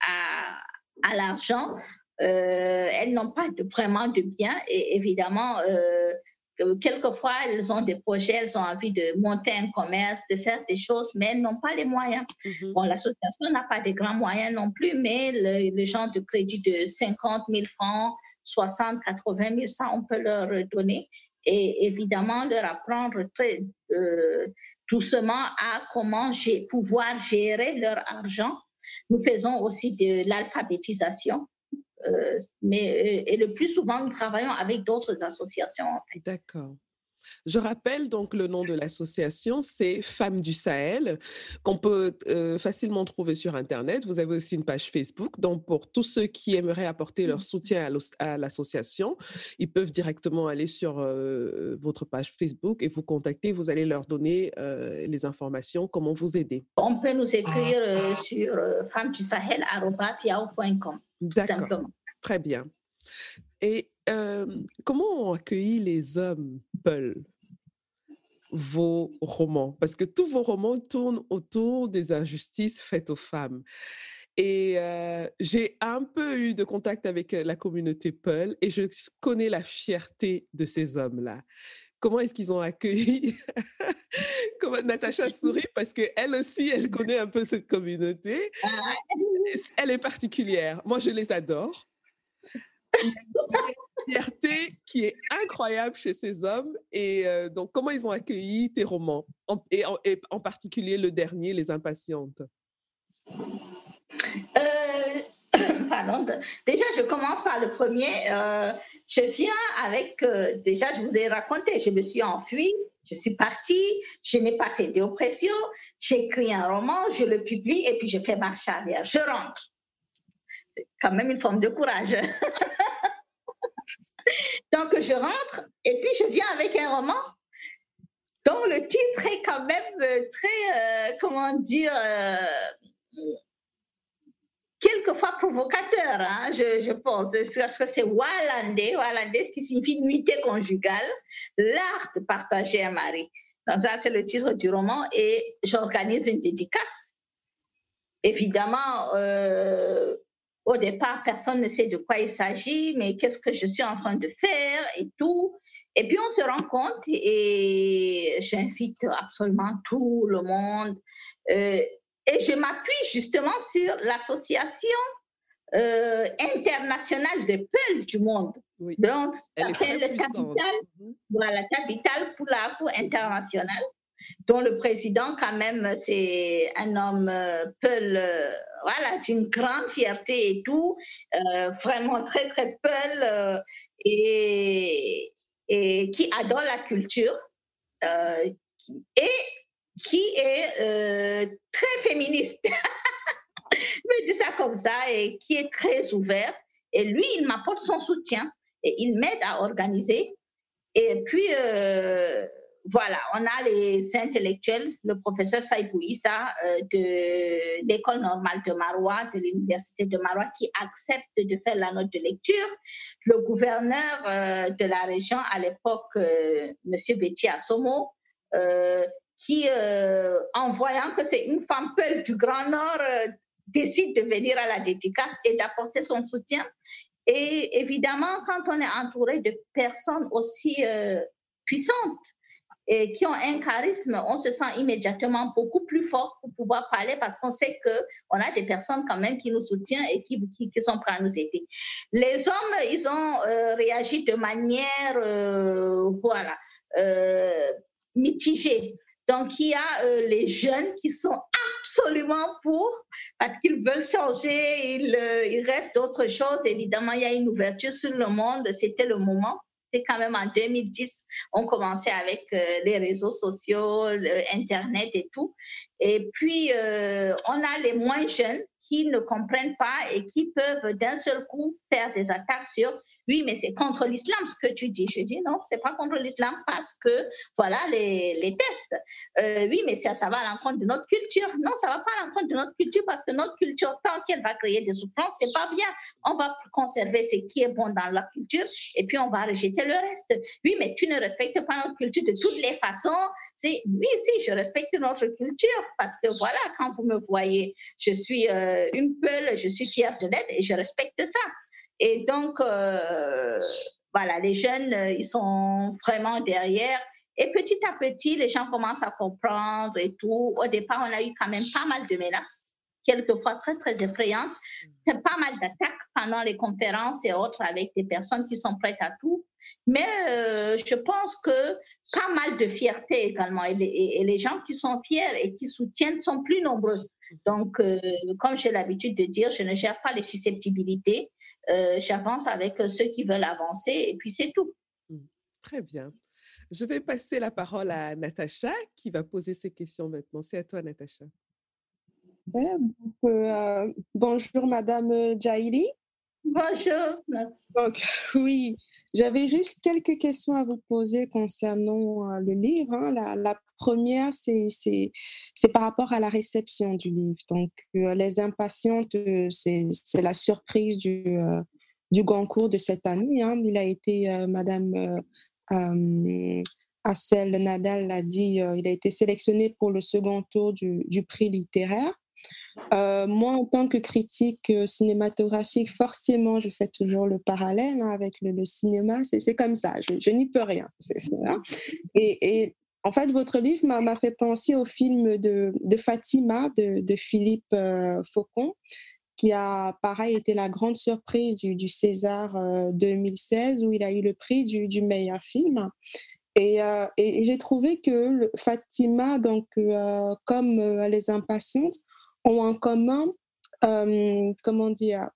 à, à l'argent, elles n'ont pas de, vraiment de biens et évidemment, quelquefois, elles ont des projets, elles ont envie de monter un commerce, de faire des choses, mais elles n'ont pas les moyens. Mhm. Bon, l'association n'a pas de grands moyens non plus, mais le, genre de crédit de 50 000 francs, 60, 80 000, ça, on peut leur donner. Et évidemment, leur apprendre très euh, doucement à comment pouvoir gérer leur argent. Nous faisons aussi de l'alphabétisation mais et le plus souvent, nous travaillons avec d'autres associations. D'accord. Je rappelle donc le nom de l'association, c'est Femmes du Sahel, qu'on peut euh, facilement trouver sur Internet. Vous avez aussi une page Facebook. Donc, pour tous ceux qui aimeraient apporter leur soutien à l'association, ils peuvent directement aller sur euh, votre page Facebook et vous contacter. Vous allez leur donner euh, les informations, comment vous aider. On peut nous écrire sur femmesdusahel.com. D'accord. Très bien. Et comment ont accueilli les hommes, Paul, vos romans? Parce que tous vos romans tournent autour des injustices faites aux femmes. Et j'ai un peu eu de contact avec la communauté Peul et je connais la fierté de ces hommes-là. Comment est-ce qu'ils ont accueilli Comment Natacha sourit? Parce qu'elle aussi, elle connaît un peu cette communauté. Elle est particulière. Moi, je les adore il y a fierté qui est incroyable chez ces hommes. Et euh, donc, comment ils ont accueilli tes romans, et, en, particulier le dernier, Les Impatientes euh. Déjà, je commence par le premier. Euh, je viens avec, déjà, je vous ai raconté, je me suis enfuie, je suis partie, je n'ai pas cédé aux pressions, j'écris un roman, je le publie et puis je fais marche arrière. Je rentre. C'est quand même une forme de courage. Donc, je rentre et puis je viens avec un roman dont le titre est quand même euh, très, euh, comment dire, euh, quelquefois provocateur, hein, je, pense, parce que c'est Wallandé, Wallandé, ce qui signifie nuitée conjugale, l'art de partager un mari. Donc ça, c'est le titre du roman et j'organise une dédicace. Évidemment, au départ, personne ne sait de quoi il s'agit, mais qu'est-ce que je suis en train de faire et tout. Et puis on se rend compte et j'invite absolument tout le monde. Euh, et je m'appuie justement sur l'association euh, internationale de Peul du monde. Donc, ça s'appelle le capital, mhm. voilà, capital pour la internationale dont le président, quand même, c'est un homme euh, Peul, euh, voilà, d'une grande fierté et tout, euh, vraiment très, très Peul, et, et, qui adore la culture, et qui est très féministe. Je dis ça comme ça, et qui est très ouvert. Et lui, il m'apporte son soutien et il m'aide à organiser. Et puis, voilà, on a les intellectuels, le professeur Saïbou Issa euh, de l'école normale de Marois, de l'université de Marois, qui accepte de faire la note de lecture. Le gouverneur euh, de la région à l'époque, euh, M. Betty Assomo, qui, en voyant que c'est une femme peule du Grand Nord, décide de venir à la dédicace et d'apporter son soutien. Et évidemment, quand on est entouré de personnes aussi puissantes, et qui ont un charisme, on se sent immédiatement beaucoup plus fort pour pouvoir parler parce qu'on sait qu'on a des personnes quand même qui nous soutiennent et qui, qui, sont prêts à nous aider. Les hommes, ils ont euh, réagi de manière, euh, voilà, euh, mitigée. Donc, il y a les jeunes qui sont absolument pour parce qu'ils veulent changer, ils, ils rêvent d'autres choses. Évidemment, il y a une ouverture sur le monde, c'était le moment quand même en 2010, on commençait avec euh, les réseaux sociaux, Internet et tout. Et puis, euh, on a les moins jeunes qui ne comprennent pas et qui peuvent d'un seul coup faire des attaques sur oui, mais c'est contre l'islam ce que tu dis. Je dis non, c'est pas contre l'islam parce que voilà les, les tests. Euh, oui, mais ça, ça va à l'encontre de notre culture. Non, ça va pas à l'encontre de notre culture parce que notre culture, tant qu'elle va créer des souffrances, c'est pas bien. On va conserver ce qui est bon dans la culture et puis on va rejeter le reste. Oui, mais tu ne respectes pas notre culture de toutes les façons. C'est oui, si, je respecte notre culture parce que voilà, quand vous me voyez, je suis euh, une peule, je suis fière de l'être et je respecte ça. Et donc, euh, voilà, les jeunes, euh, ils sont vraiment derrière. Et petit à petit, les gens commencent à comprendre et tout. Au départ, on a eu quand même pas mal de menaces, quelquefois très, très effrayantes. Pas mal d'attaques pendant les conférences et autres avec des personnes qui sont prêtes à tout. Mais euh, je pense que pas mal de fierté également. Et les, et les, gens qui sont fiers et qui soutiennent sont plus nombreux. Donc, comme j'ai l'habitude de dire, je ne gère pas les susceptibilités. J'avance avec ceux qui veulent avancer et puis c'est tout. Mmh. Très bien. Je vais passer la parole à Natacha qui va poser ses questions maintenant. C'est à toi, Natacha. bonjour, Madame Jaili. Bonjour. Donc, oui, j'avais juste quelques questions à vous poser concernant euh, le livre. Hein. La, première, c'est par rapport à la réception du livre. Donc, euh, Les Impatientes, euh, c'est la surprise du, du Goncourt de cette année. Hein. Il a été, Madame Assel Nadal l'a dit, il a été sélectionné pour le second tour du, du prix littéraire. Euh, moi, en tant que critique euh, cinématographique, forcément, je fais toujours le parallèle hein, avec le, cinéma. C'est comme ça, je, n'y peux rien. Et, en fait, votre livre m'a fait penser au film de, Fatima de, Philippe euh, Faucon, qui a, pareil, été la grande surprise du, César 2016, où il a eu le prix du, meilleur film. Et, j'ai trouvé que Fatima, donc comme Les Impatientes, ont en commun, euh, comment dire,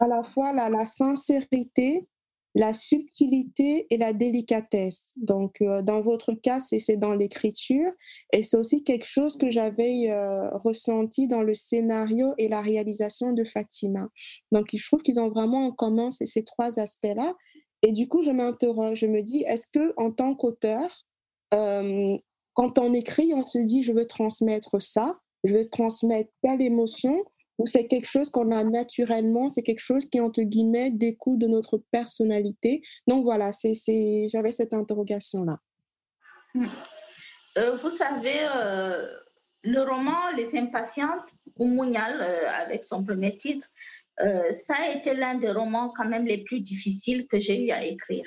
à la fois la, sincérité, la subtilité et la délicatesse. Donc, euh, dans votre cas, c'est dans l'écriture et c'est aussi quelque chose que j'avais euh, ressenti dans le scénario et la réalisation de Fatima. Donc, je trouve qu'ils ont vraiment en commun ces, ces trois aspects-là. Et du coup, je m'interroge, je me dis, est-ce que en tant qu'auteur, quand on écrit, on se dit, je veux transmettre ça, je vais transmettre telle émotion ou c'est quelque chose qu'on a naturellement, c'est quelque chose qui, entre guillemets, découle de notre personnalité. Donc voilà, c'est, j'avais cette interrogation-là. Euh, vous savez, euh, le roman Les Impatientes, ou Mounial, euh, avec son premier titre, ça a été l'un des romans quand même les plus difficiles que j'ai eu à écrire.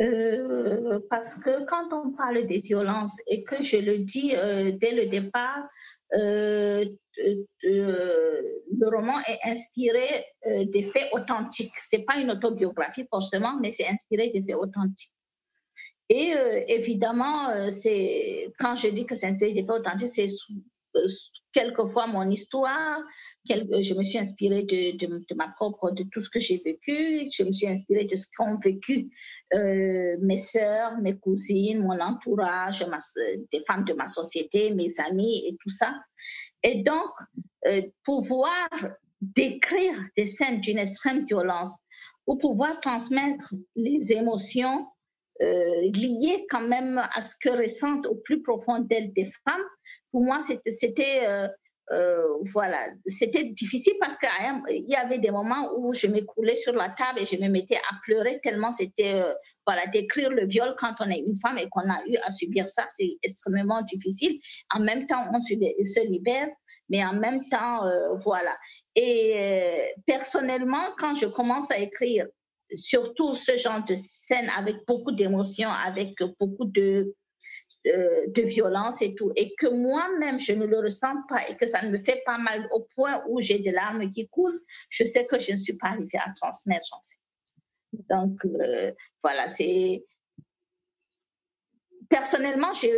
Euh, parce que quand on parle des violences et que je le dis euh, dès le départ, euh, le roman est inspiré des faits authentiques. C'est pas une autobiographie forcément, mais c'est inspiré des faits authentiques. Et évidemment, c'est quand je dis que c'est inspiré des faits authentiques, c'est quelquefois mon histoire, je me suis inspirée de, ma propre, de tout ce que j'ai vécu. Je me suis inspirée de ce qu'ont vécu euh, mes sœurs, mes cousines, mon entourage, des femmes de ma société, mes amis et tout ça. Et donc, euh, pouvoir décrire des scènes d'une extrême violence ou pouvoir transmettre les émotions euh, liées quand même à ce que ressentent au plus profond d'elles des femmes, pour moi, c'était euh, voilà, c'était difficile parce qu'il y avait des moments où je m'écroulais sur la table et je me mettais à pleurer tellement c'était, euh, voilà, décrire le viol quand on est une femme et qu'on a eu à subir ça, c'est extrêmement difficile. En même temps, on se, libère, mais en même temps, euh, voilà. Et personnellement, quand je commence à écrire, surtout ce genre de scène avec beaucoup d'émotions, avec beaucoup de de, violence et tout, et que moi-même, je ne le ressens pas et que ça ne me fait pas mal au point où j'ai des larmes qui coulent, je sais que je ne suis pas arrivée à transmettre, en fait. Donc, euh, voilà, c'est... Personnellement, je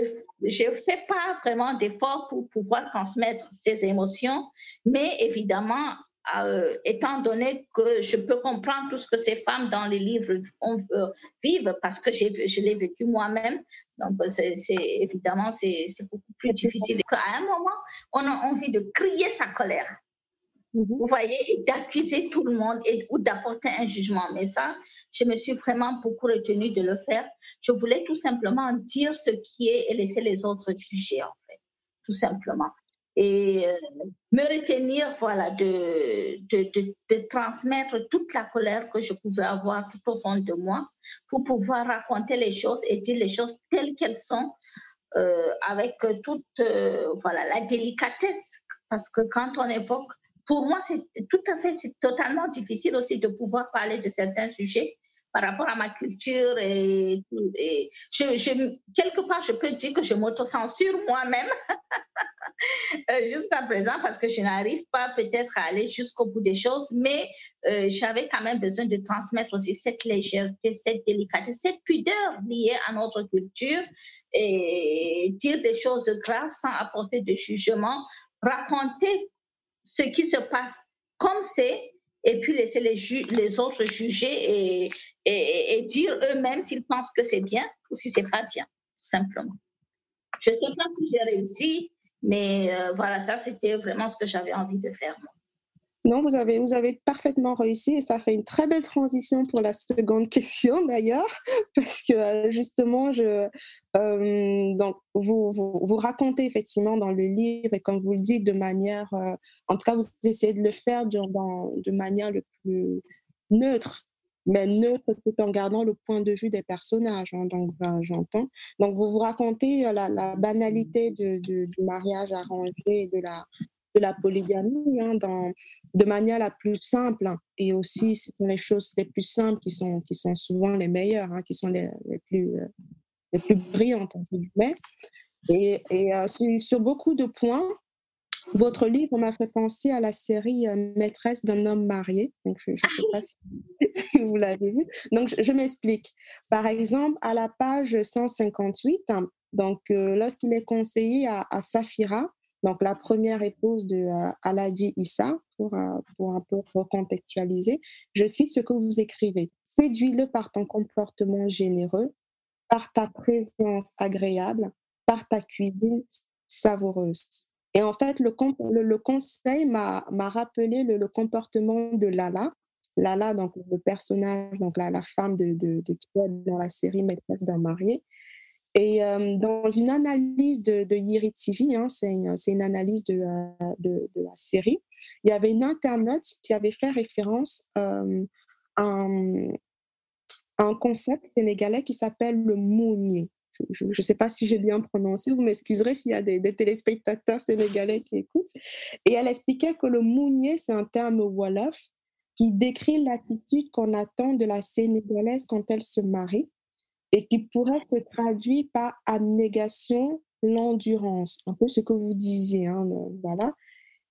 ne fais pas vraiment d'efforts pour pouvoir transmettre ces émotions, mais évidemment, euh, étant donné que je peux comprendre tout ce que ces femmes dans les livres euh, vivent parce que je l'ai vécu moi-même. Donc, c'est, évidemment, c'est, beaucoup plus difficile. À un moment, on a envie de crier sa colère. Mm-hmm. Vous voyez, et d'accuser tout le monde et, ou d'apporter un jugement. Mais ça, je me suis vraiment beaucoup retenue de le faire. Je voulais tout simplement dire ce qui est et laisser les autres juger, en fait, tout simplement et euh, me retenir voilà, de, de, de, transmettre toute la colère que je pouvais avoir tout au fond de moi pour pouvoir raconter les choses et dire les choses telles qu'elles sont euh, avec toute euh, voilà, la délicatesse. Parce que quand on évoque, pour moi, c'est tout à fait, c'est totalement difficile aussi de pouvoir parler de certains sujets par rapport à ma culture et, je, quelque part, je peux dire que je m'autocensure moi-même euh, jusqu'à présent parce que je n'arrive pas peut-être à aller jusqu'au bout des choses, mais euh, j'avais quand même besoin de transmettre aussi cette légèreté, cette délicatesse, cette pudeur liée à notre culture et dire des choses graves sans apporter de jugement, raconter ce qui se passe comme c'est et puis laisser les, les autres juger et, et, dire eux-mêmes s'ils pensent que c'est bien ou si c'est pas bien, tout simplement. Je ne sais pas si j'ai réussi, mais euh, voilà, ça, c'était vraiment ce que j'avais envie de faire. Non, vous avez, vous avez parfaitement réussi et ça fait une très belle transition pour la seconde question d'ailleurs, parce que euh, justement, je, euh, donc, vous, vous, racontez effectivement dans le livre et comme vous le dites de manière, en tout cas, vous essayez de le faire de, de manière le plus neutre, mais neutre tout en gardant le point de vue des personnages. Hein, donc, j'entends. Donc, vous vous racontez la, la banalité du mariage arrangé de la, de la polygamie hein, dans, de manière la plus simple. Hein. Et aussi, ce sont les choses les plus simples qui sont, qui sont souvent les meilleures, qui sont les, les plus, euh, les plus brillantes, entre guillemets. Et, et euh, sur, beaucoup de points, votre livre m'a fait penser à la série euh, Maîtresse d'un homme marié. Donc, je ne sais pas si, vous l'avez vu. Donc, je, m'explique. Par exemple, à la page 158, donc, lorsqu'il est conseillé à, à Safira, donc la première épouse de euh, Aladji Issa, pour, euh, pour un peu recontextualiser, je cite ce que vous écrivez. Séduis-le par ton comportement généreux, par ta présence agréable, par ta cuisine savoureuse. Et en fait, le, conseil m'a rappelé le, comportement de Lala. Lala, donc le personnage, donc la, femme de, de, de, dans la série Maîtresse d'un marié, et euh, dans une analyse de, de Yiri TV, hein, c'est une, analyse de, euh, de, la série, il y avait une internaute qui avait fait référence euh, à, un, un, concept sénégalais qui s'appelle le mounier. Je ne sais pas si j'ai bien prononcé, vous m'excuserez s'il y a des, téléspectateurs sénégalais qui écoutent. Et elle expliquait que le mounier, c'est un terme wolof qui décrit l'attitude qu'on attend de la sénégalaise quand elle se marie et qui pourrait se traduire par abnégation, l'endurance, un peu ce que vous disiez. Hein, voilà.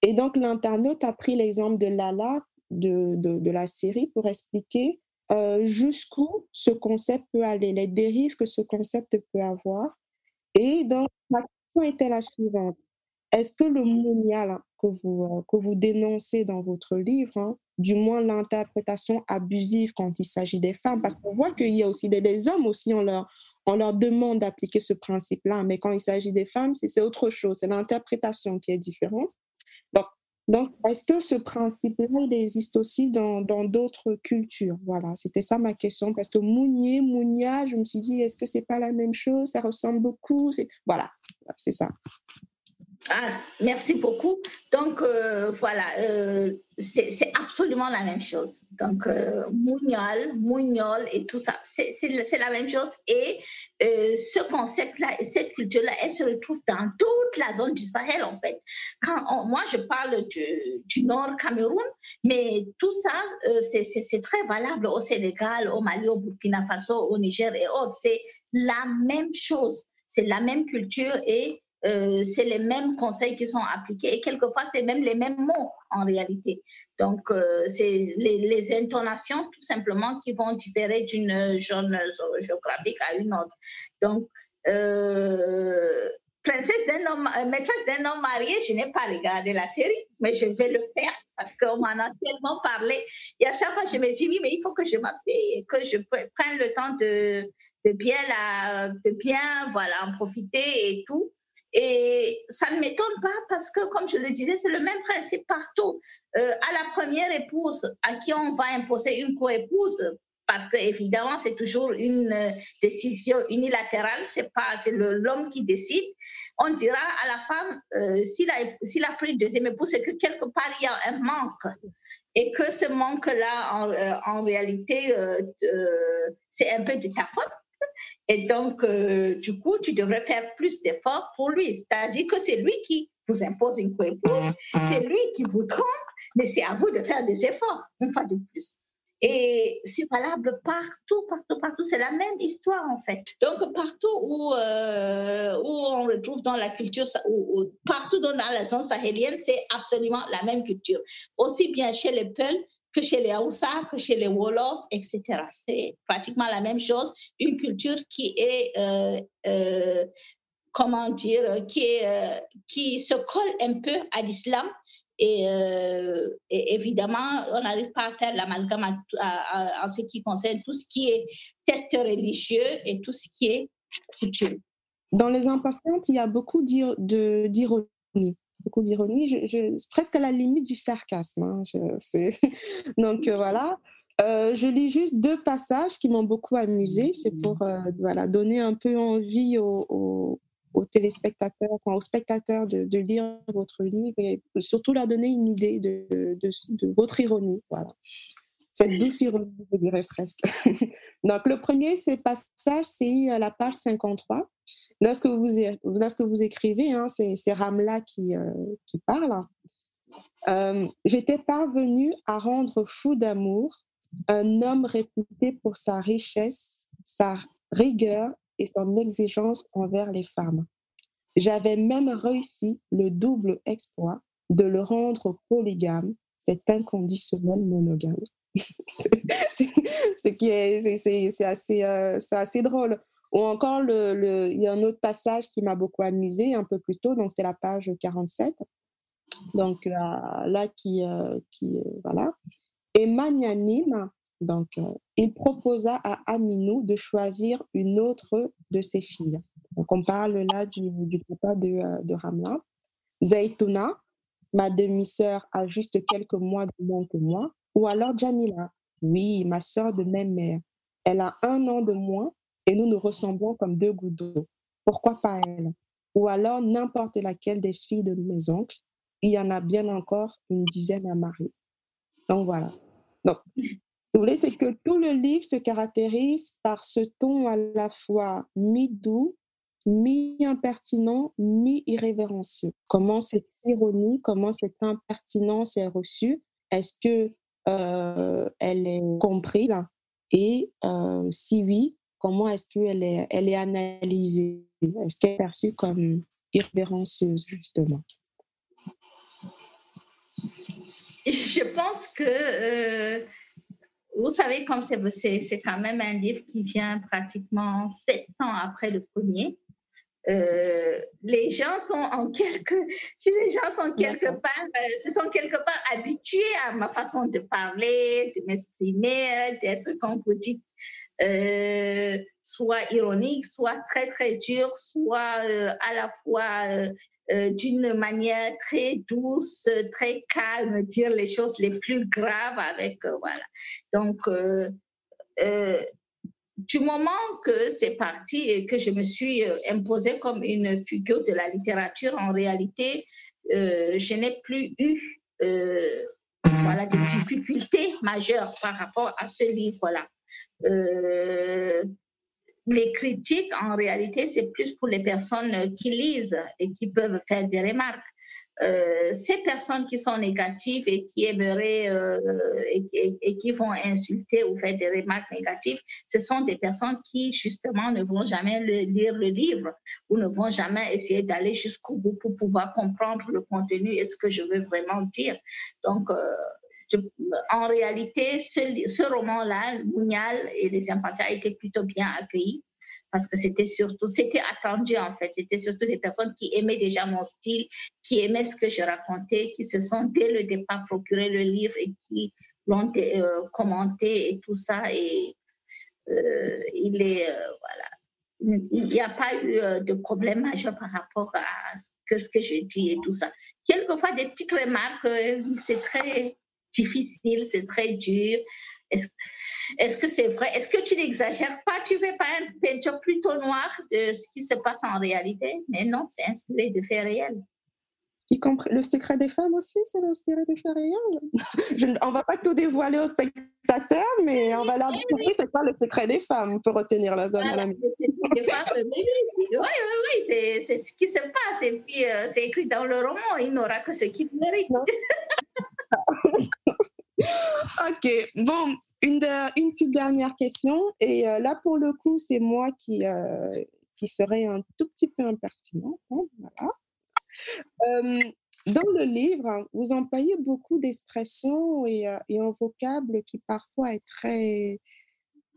Et donc, l'internaute a pris l'exemple de Lala de, de, la série pour expliquer euh, jusqu'où ce concept peut aller, les dérives que ce concept peut avoir. Et donc, ma question était la suivante. Est-ce que le monial que vous, euh, que vous dénoncez dans votre livre, hein, du moins l'interprétation abusive quand il s'agit des femmes, parce qu'on voit qu'il y a aussi des, hommes aussi, on leur, on leur demande d'appliquer ce principe-là, mais quand il s'agit des femmes, c'est autre chose, c'est l'interprétation qui est différente. Donc, est-ce que ce principe-là, existe aussi dans d'autres cultures? Voilà, c'était ça ma question, parce que Mounier, Mounia, je me suis dit, est-ce que c'est pas la même chose? Ça ressemble beaucoup Voilà, c'est ça. Ah, merci beaucoup. Donc, euh, voilà, euh, c'est absolument la même chose. Donc, euh, Mougnol, et tout ça, c'est la même chose. Et euh, ce concept-là et cette culture-là, elle se retrouve dans toute la zone du Sahel, en fait. Moi, je parle du, du Nord Cameroun, mais tout ça, c'est très valable au Sénégal, au Mali, au Burkina Faso, au Niger et autres. C'est la même chose. C'est la même culture et euh, c'est les mêmes conseils qui sont appliqués et quelquefois c'est même les mêmes mots en réalité. Donc euh, c'est les, intonations tout simplement qui vont différer d'une zone géographique à une autre. Donc euh, princesse d'un homme, maîtresse d'un homme marié, je n'ai pas regardé la série, mais je vais le faire parce qu'on m'en a tellement parlé. Et à chaque fois, je me dis, oui, mais il faut que je m'assieds, que je prenne le temps de, de bien, la, de bien voilà, en profiter et tout. Et ça ne m'étonne pas parce que, comme je le disais, c'est le même principe partout. Euh, à la première épouse à qui on va imposer une coépouse, parce que évidemment c'est toujours une euh, décision unilatérale, c'est pas l'homme qui décide. On dira à la femme euh, s'il a a pris une deuxième épouse, c'est que quelque part il y a un manque et que ce manque-là en, euh, en réalité c'est un peu de ta faute et donc, euh, du coup, tu devrais faire plus d'efforts pour lui. C'est-à-dire que c'est lui qui vous impose une coépouse, c'est lui qui vous trompe, mais c'est à vous de faire des efforts, une fois de plus. Et c'est valable partout, partout, partout. C'est la même histoire, en fait. Donc, partout où, euh, où on retrouve dans la culture, ou, partout dans la zone sahélienne, c'est absolument la même culture. Aussi bien chez les Peuls que chez les Haoussa, que chez les Wolof, etc. C'est pratiquement la même chose, une culture qui est, euh, euh, comment dire, qui, euh, qui se colle un peu à l'islam Et, évidemment, on n'arrive pas à faire l'amalgame en ce qui concerne tout ce qui est test religieux et tout ce qui est coutume. Dans les impatientes, il y a beaucoup d'ironie beaucoup d'ironie, je, presque à la limite du sarcasme. Hein, donc voilà, euh, je lis juste deux passages qui m'ont beaucoup amusé. C'est pour euh, voilà, donner un peu envie aux, téléspectateurs, aux spectateurs de, lire votre livre et surtout leur donner une idée de, de, votre ironie. Voilà. Cette douce ironie, je dirais presque. Donc, le premier, c'est passage, c'est à la page 53. Lorsque vous, écrivez, hein, c'est Ramla qui, euh, parle. J'étais parvenue à rendre fou d'amour un homme réputé pour sa richesse, sa rigueur et son exigence envers les femmes. J'avais même réussi le double exploit de le rendre polygame, cet inconditionnel monogame. c'est euh, assez drôle. Ou encore, il y a un autre passage qui m'a beaucoup amusé un peu plus tôt, donc c'est la page 47. Donc euh, là, qui, euh, qui voilà. Et magnanime, donc, euh, il proposa à Aminou de choisir une autre de ses filles. Donc, on parle là du, du papa de, euh, de Ramla. Zaitouna, ma demi-sœur, a juste quelques mois de moins que moi. Ou alors Jamila, oui, ma sœur de même mère. Elle a un an de moins et nous nous ressemblons comme deux gouttes d'eau. Pourquoi pas elle? Ou alors n'importe laquelle des filles de mes oncles. Il y en a bien encore une dizaine à marier. Donc voilà. Donc, vous voulez, c'est que tout le livre se caractérise par ce ton à la fois mi-doux, mi-impertinent, mi-irrévérencieux. Comment cette ironie, comment cette impertinence est reçue? Est-ce que euh, elle est comprise? Et euh, si oui, comment est-ce qu'elle est, elle est analysée? Est-ce qu'elle est perçue comme irrévérencieuse, justement? Je pense que, euh, vous savez, comme c'est quand même un livre qui vient pratiquement sept ans après le premier, euh, les gens sont en quelque, les gens sont quelque part, euh, se sont quelque part habitués à ma façon de parler, de m'exprimer, d'être, comme vous dites, soit ironique, soit très très dur, soit à la fois euh, d'une manière très douce, très calme, dire les choses les plus graves avec, euh, voilà. Donc, euh, du moment que c'est parti et que je me suis imposée comme une figure de la littérature, en réalité, je n'ai plus eu voilà, des difficultés majeures par rapport à ce livre-là les critiques, en réalité, c'est plus pour les personnes qui lisent et qui peuvent faire des remarques. Euh, ces personnes qui sont négatives et qui aimeraient euh, et, qui vont insulter ou faire des remarques négatives, ce sont des personnes qui justement ne vont jamais lire le livre ou ne vont jamais essayer d'aller jusqu'au bout pour pouvoir comprendre le contenu et ce que je veux vraiment dire. Donc, euh, en réalité, ce, roman-là, Mounial et les impatients, a été plutôt bien accueilli parce que c'était surtout, c'était attendu en fait. C'était surtout des personnes qui aimaient déjà mon style, qui aimaient ce que je racontais, qui se sont dès le départ procuré le livre et qui l'ont euh, commenté et tout ça. Et euh, il est, euh, voilà, il n'y a pas eu de problème majeur par rapport à ce que, ce que je dis et tout ça. Quelquefois, des petites remarques, c'est très difficile, c'est très dur. Est-ce est-ce que c'est vrai? Est-ce que tu n'exagères pas? Tu fais pas une peinture plutôt noire de ce qui se passe en réalité? Mais non, c'est inspiré de faits réels. Le secret des femmes aussi, c'est inspiré de faits réels. on ne va pas tout dévoiler aux spectateurs, mais on va leur découvrir c'est quoi le secret des femmes pour retenir la zone à la Oui, oui, oui, c'est ce qui se passe. Et puis, euh, c'est écrit dans le roman, il n'aura que ce qu'il mérite. ok, bon, une, une, petite dernière question. Et euh, là, pour le coup, c'est moi qui, euh, qui serait un tout petit peu impertinent. Hein. Euh, dans le livre, vous employez beaucoup d'expressions et, et, un vocable qui parfois est très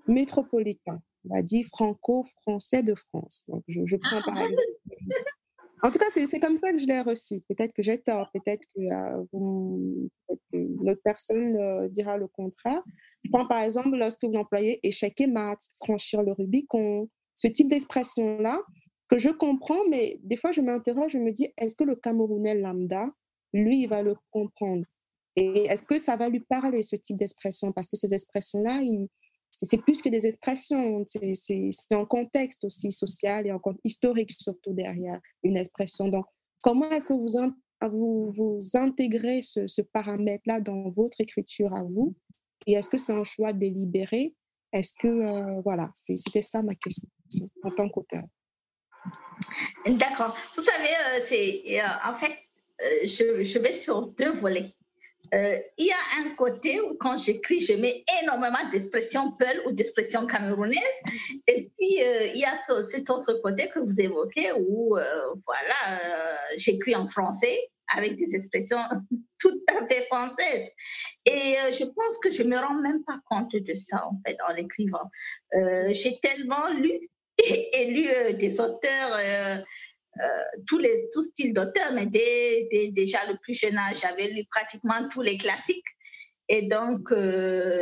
métropolitain. On va dire franco-français de France. Donc, je prends par exemple En tout cas, c'est comme ça que je l'ai reçu. Peut-être que j'ai tort, peut-être que, euh, personne euh, dira le contraire. Je prends par exemple lorsque vous employez échec et maths, franchir le Rubicon, ce type d'expression-là que je comprends, mais des fois je m'interroge, je me dis, est-ce que le Camerounais lambda, lui, il va le comprendre? Et est-ce que ça va lui parler, ce type d'expression? Parce que ces expressions-là, c'est plus que des expressions, c'est un contexte aussi social et historique surtout derrière une expression. Donc, comment est-ce que vous, intégrez ce, paramètre-là dans votre écriture à vous? Et est-ce que c'est un choix délibéré? Est-ce que, euh, voilà, c'était ça ma question en tant qu'auteur. D'accord. Vous savez, euh, euh, en fait, je, vais sur deux volets. Euh, il y a un côté où quand j'écris, je mets énormément d'expressions peul ou d'expressions camerounaises. Et puis, euh, il y a cet autre côté que vous évoquez où, euh, voilà, j'écris en français avec des expressions tout à fait françaises. Et je pense que je ne me rends même pas compte de ça, en fait, en écrivant. J'ai tellement lu et, lu des auteurs euh, tous les tout styles d'auteur, mais dès, déjà le plus jeune âge, j'avais lu pratiquement tous les classiques. Et donc, euh,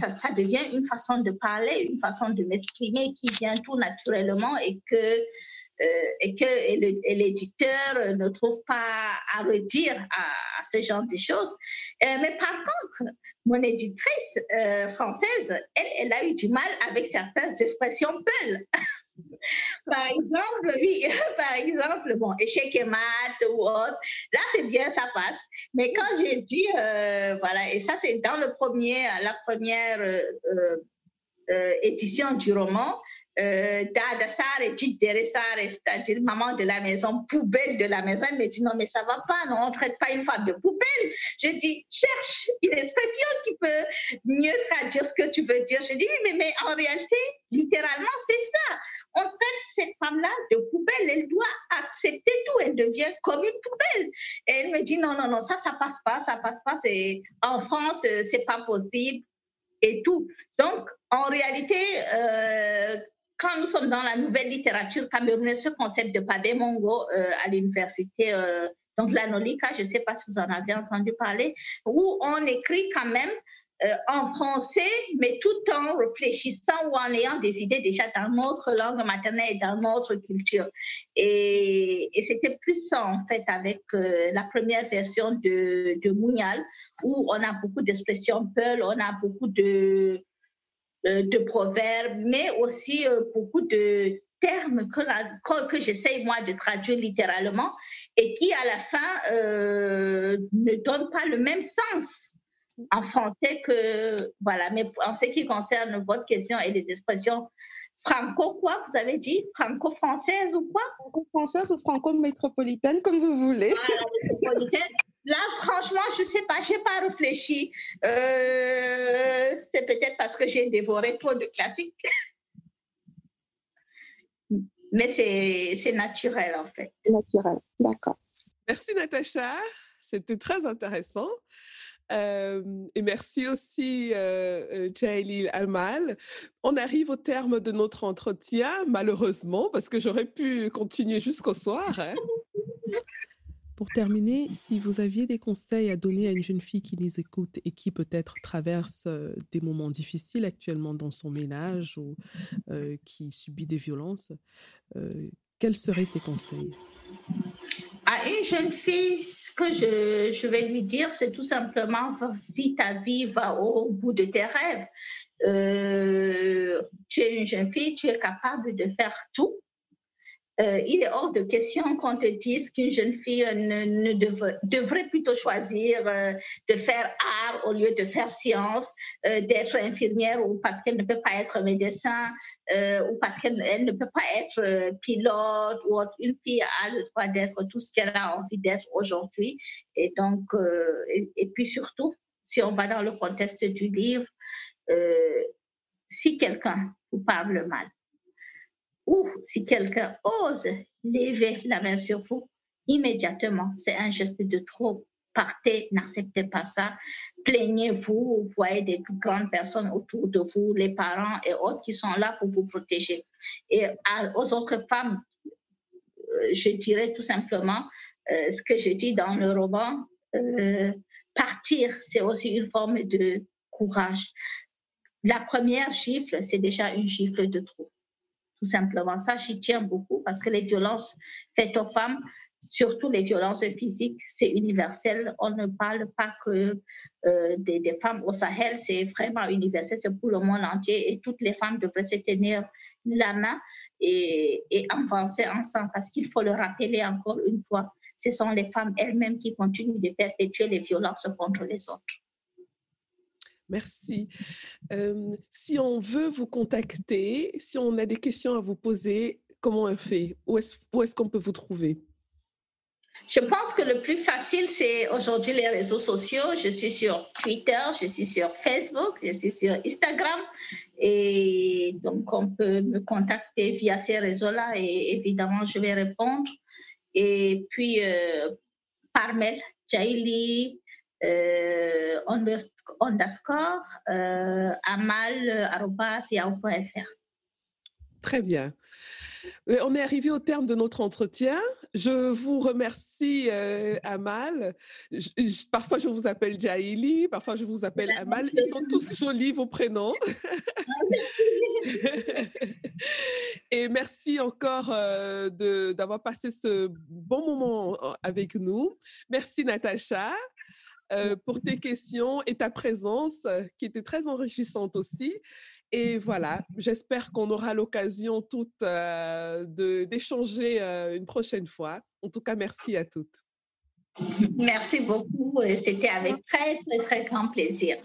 ça, ça, devient une façon de parler, une façon de m'exprimer qui vient tout naturellement et que, euh, et que l'éditeur ne trouve pas à redire à, ce genre de choses. mais par contre, mon éditrice française, elle, elle a eu du mal avec certaines expressions peules. Par exemple, oui, par exemple, bon, échec et maths ou autre, là c'est bien, ça passe. Mais quand j'ai dit, euh, voilà, et ça c'est dans le premier, la première euh, euh, édition du roman, Dada Sare, c'est-à-dire maman de la maison, poubelle de la maison. Elle me dit non, mais ça va pas, non, on ne traite pas une femme de poubelle. Je dis cherche une expression qui peut mieux traduire ce que tu veux dire. Je dis oui, mais, mais en réalité, littéralement, c'est ça. On traite cette femme-là de poubelle, elle doit accepter tout, elle devient comme une poubelle. Et elle me dit non, non, non, ça, ça passe pas, ça passe pas, en France, euh, c'est pas possible et tout. Donc, en réalité, euh, quand nous sommes dans la nouvelle littérature camerounaise, ce concept de Padé Mongo euh, à l'université, euh, donc la Nolika, je ne sais pas si vous en avez entendu parler, où on écrit quand même euh, en français, mais tout en réfléchissant ou en ayant des idées déjà dans notre langue maternelle et dans notre culture. Et, c'était plus ça, en fait, avec la première version de, de Mounial, où on a beaucoup d'expressions peul, on a beaucoup de euh, de proverbes, mais aussi euh, beaucoup de termes que, que j'essaye moi de traduire littéralement et qui à la fin euh, ne donnent pas le même sens en français que voilà. Mais en ce qui concerne votre question et les expressions franco quoi vous avez dit franco-française ou quoi? Franco-française ou franco-métropolitaine comme vous voulez. Là, franchement, je ne sais pas, je n'ai pas réfléchi. Euh, c'est peut-être parce que j'ai dévoré trop de classiques. Mais c'est naturel, en fait. Naturel, d'accord. Merci, Natacha. C'était très intéressant. Euh, et merci aussi, euh, euh Almal. On arrive au terme de notre entretien, malheureusement, parce que j'aurais pu continuer jusqu'au soir. Hein. Pour terminer, si vous aviez des conseils à donner à une jeune fille qui nous écoute et qui peut-être traverse euh, des moments difficiles actuellement dans son ménage ou euh, qui subit des violences, euh, quels seraient ces conseils? À une jeune fille, ce que je, vais lui dire, c'est tout simplement vis ta vie, va au bout de tes rêves. tu es une jeune fille, tu es capable de faire tout euh, il est hors de question qu'on te dise qu'une jeune fille ne, devrait plutôt choisir euh, de faire art au lieu de faire science, euh, d'être infirmière ou parce qu'elle ne peut pas être médecin ou parce qu'elle ne peut pas être pilote ou autre. Une fille a le droit d'être tout ce qu'elle a envie d'être aujourd'hui. Et donc, et, puis surtout, si on va dans le contexte du livre, si quelqu'un vous parle mal, ou si quelqu'un ose lever la main sur vous, immédiatement, c'est un geste de trop. Partez, n'acceptez pas ça. Plaignez-vous, vous voyez des grandes personnes autour de vous, les parents et autres qui sont là pour vous protéger. Et aux autres femmes, je dirais tout simplement ce que je dis dans le roman. partir, c'est aussi une forme de courage. La première gifle, c'est déjà une gifle de trop. Tout simplement, ça, j'y tiens beaucoup parce que les violences faites aux femmes, surtout les violences physiques, c'est universel. On ne parle pas que euh, des, femmes au Sahel, c'est vraiment universel, c'est pour le monde entier et toutes les femmes devraient se tenir la main et, et avancer ensemble parce qu'il faut le rappeler encore une fois, ce sont les femmes elles-mêmes qui continuent de perpétuer les violences contre les autres. Merci. si on veut vous contacter, si on a des questions à vous poser, comment on fait? Où est-ce qu'on peut vous trouver? Je pense que le plus facile, c'est aujourd'hui les réseaux sociaux. Je suis sur Twitter, je suis sur Facebook, je suis sur Instagram. Et donc, on peut me contacter via ces réseaux-là et évidemment, je vais répondre. Et puis, euh, par mail, Jaili, euh, underscore euh, amal.yahoo.fr. Très bien. Euh, on est arrivé au terme de notre entretien. Je vous remercie, euh, Amal. parfois, je vous appelle Jaili, parfois, je vous appelle Amal. Ils sont tous jolis, vos prénoms. Et merci encore euh, d'avoir passé ce bon moment avec nous. Merci, Natacha. Pour tes questions et ta présence qui était très enrichissante aussi. Et voilà, j'espère qu'on aura l'occasion toutes euh, d'échanger euh, une prochaine fois. En tout cas, merci à toutes. Merci beaucoup. C'était avec très, très, très grand plaisir.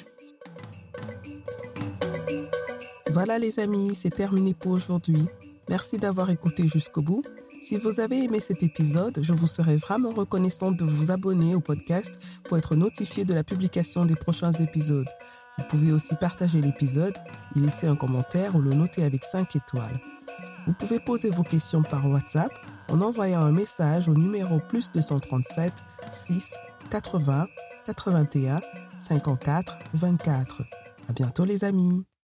Voilà les amis, c'est terminé pour aujourd'hui. Merci d'avoir écouté jusqu'au bout. Si vous avez aimé cet épisode, je vous serais vraiment reconnaissante de vous abonner au podcast pour être notifié de la publication des prochains épisodes. Vous pouvez aussi partager l'épisode, y laisser un commentaire ou le noter avec 5 étoiles. Vous pouvez poser vos questions par WhatsApp en envoyant un message au numéro plus 237 6 80 81 54 24. À bientôt les amis.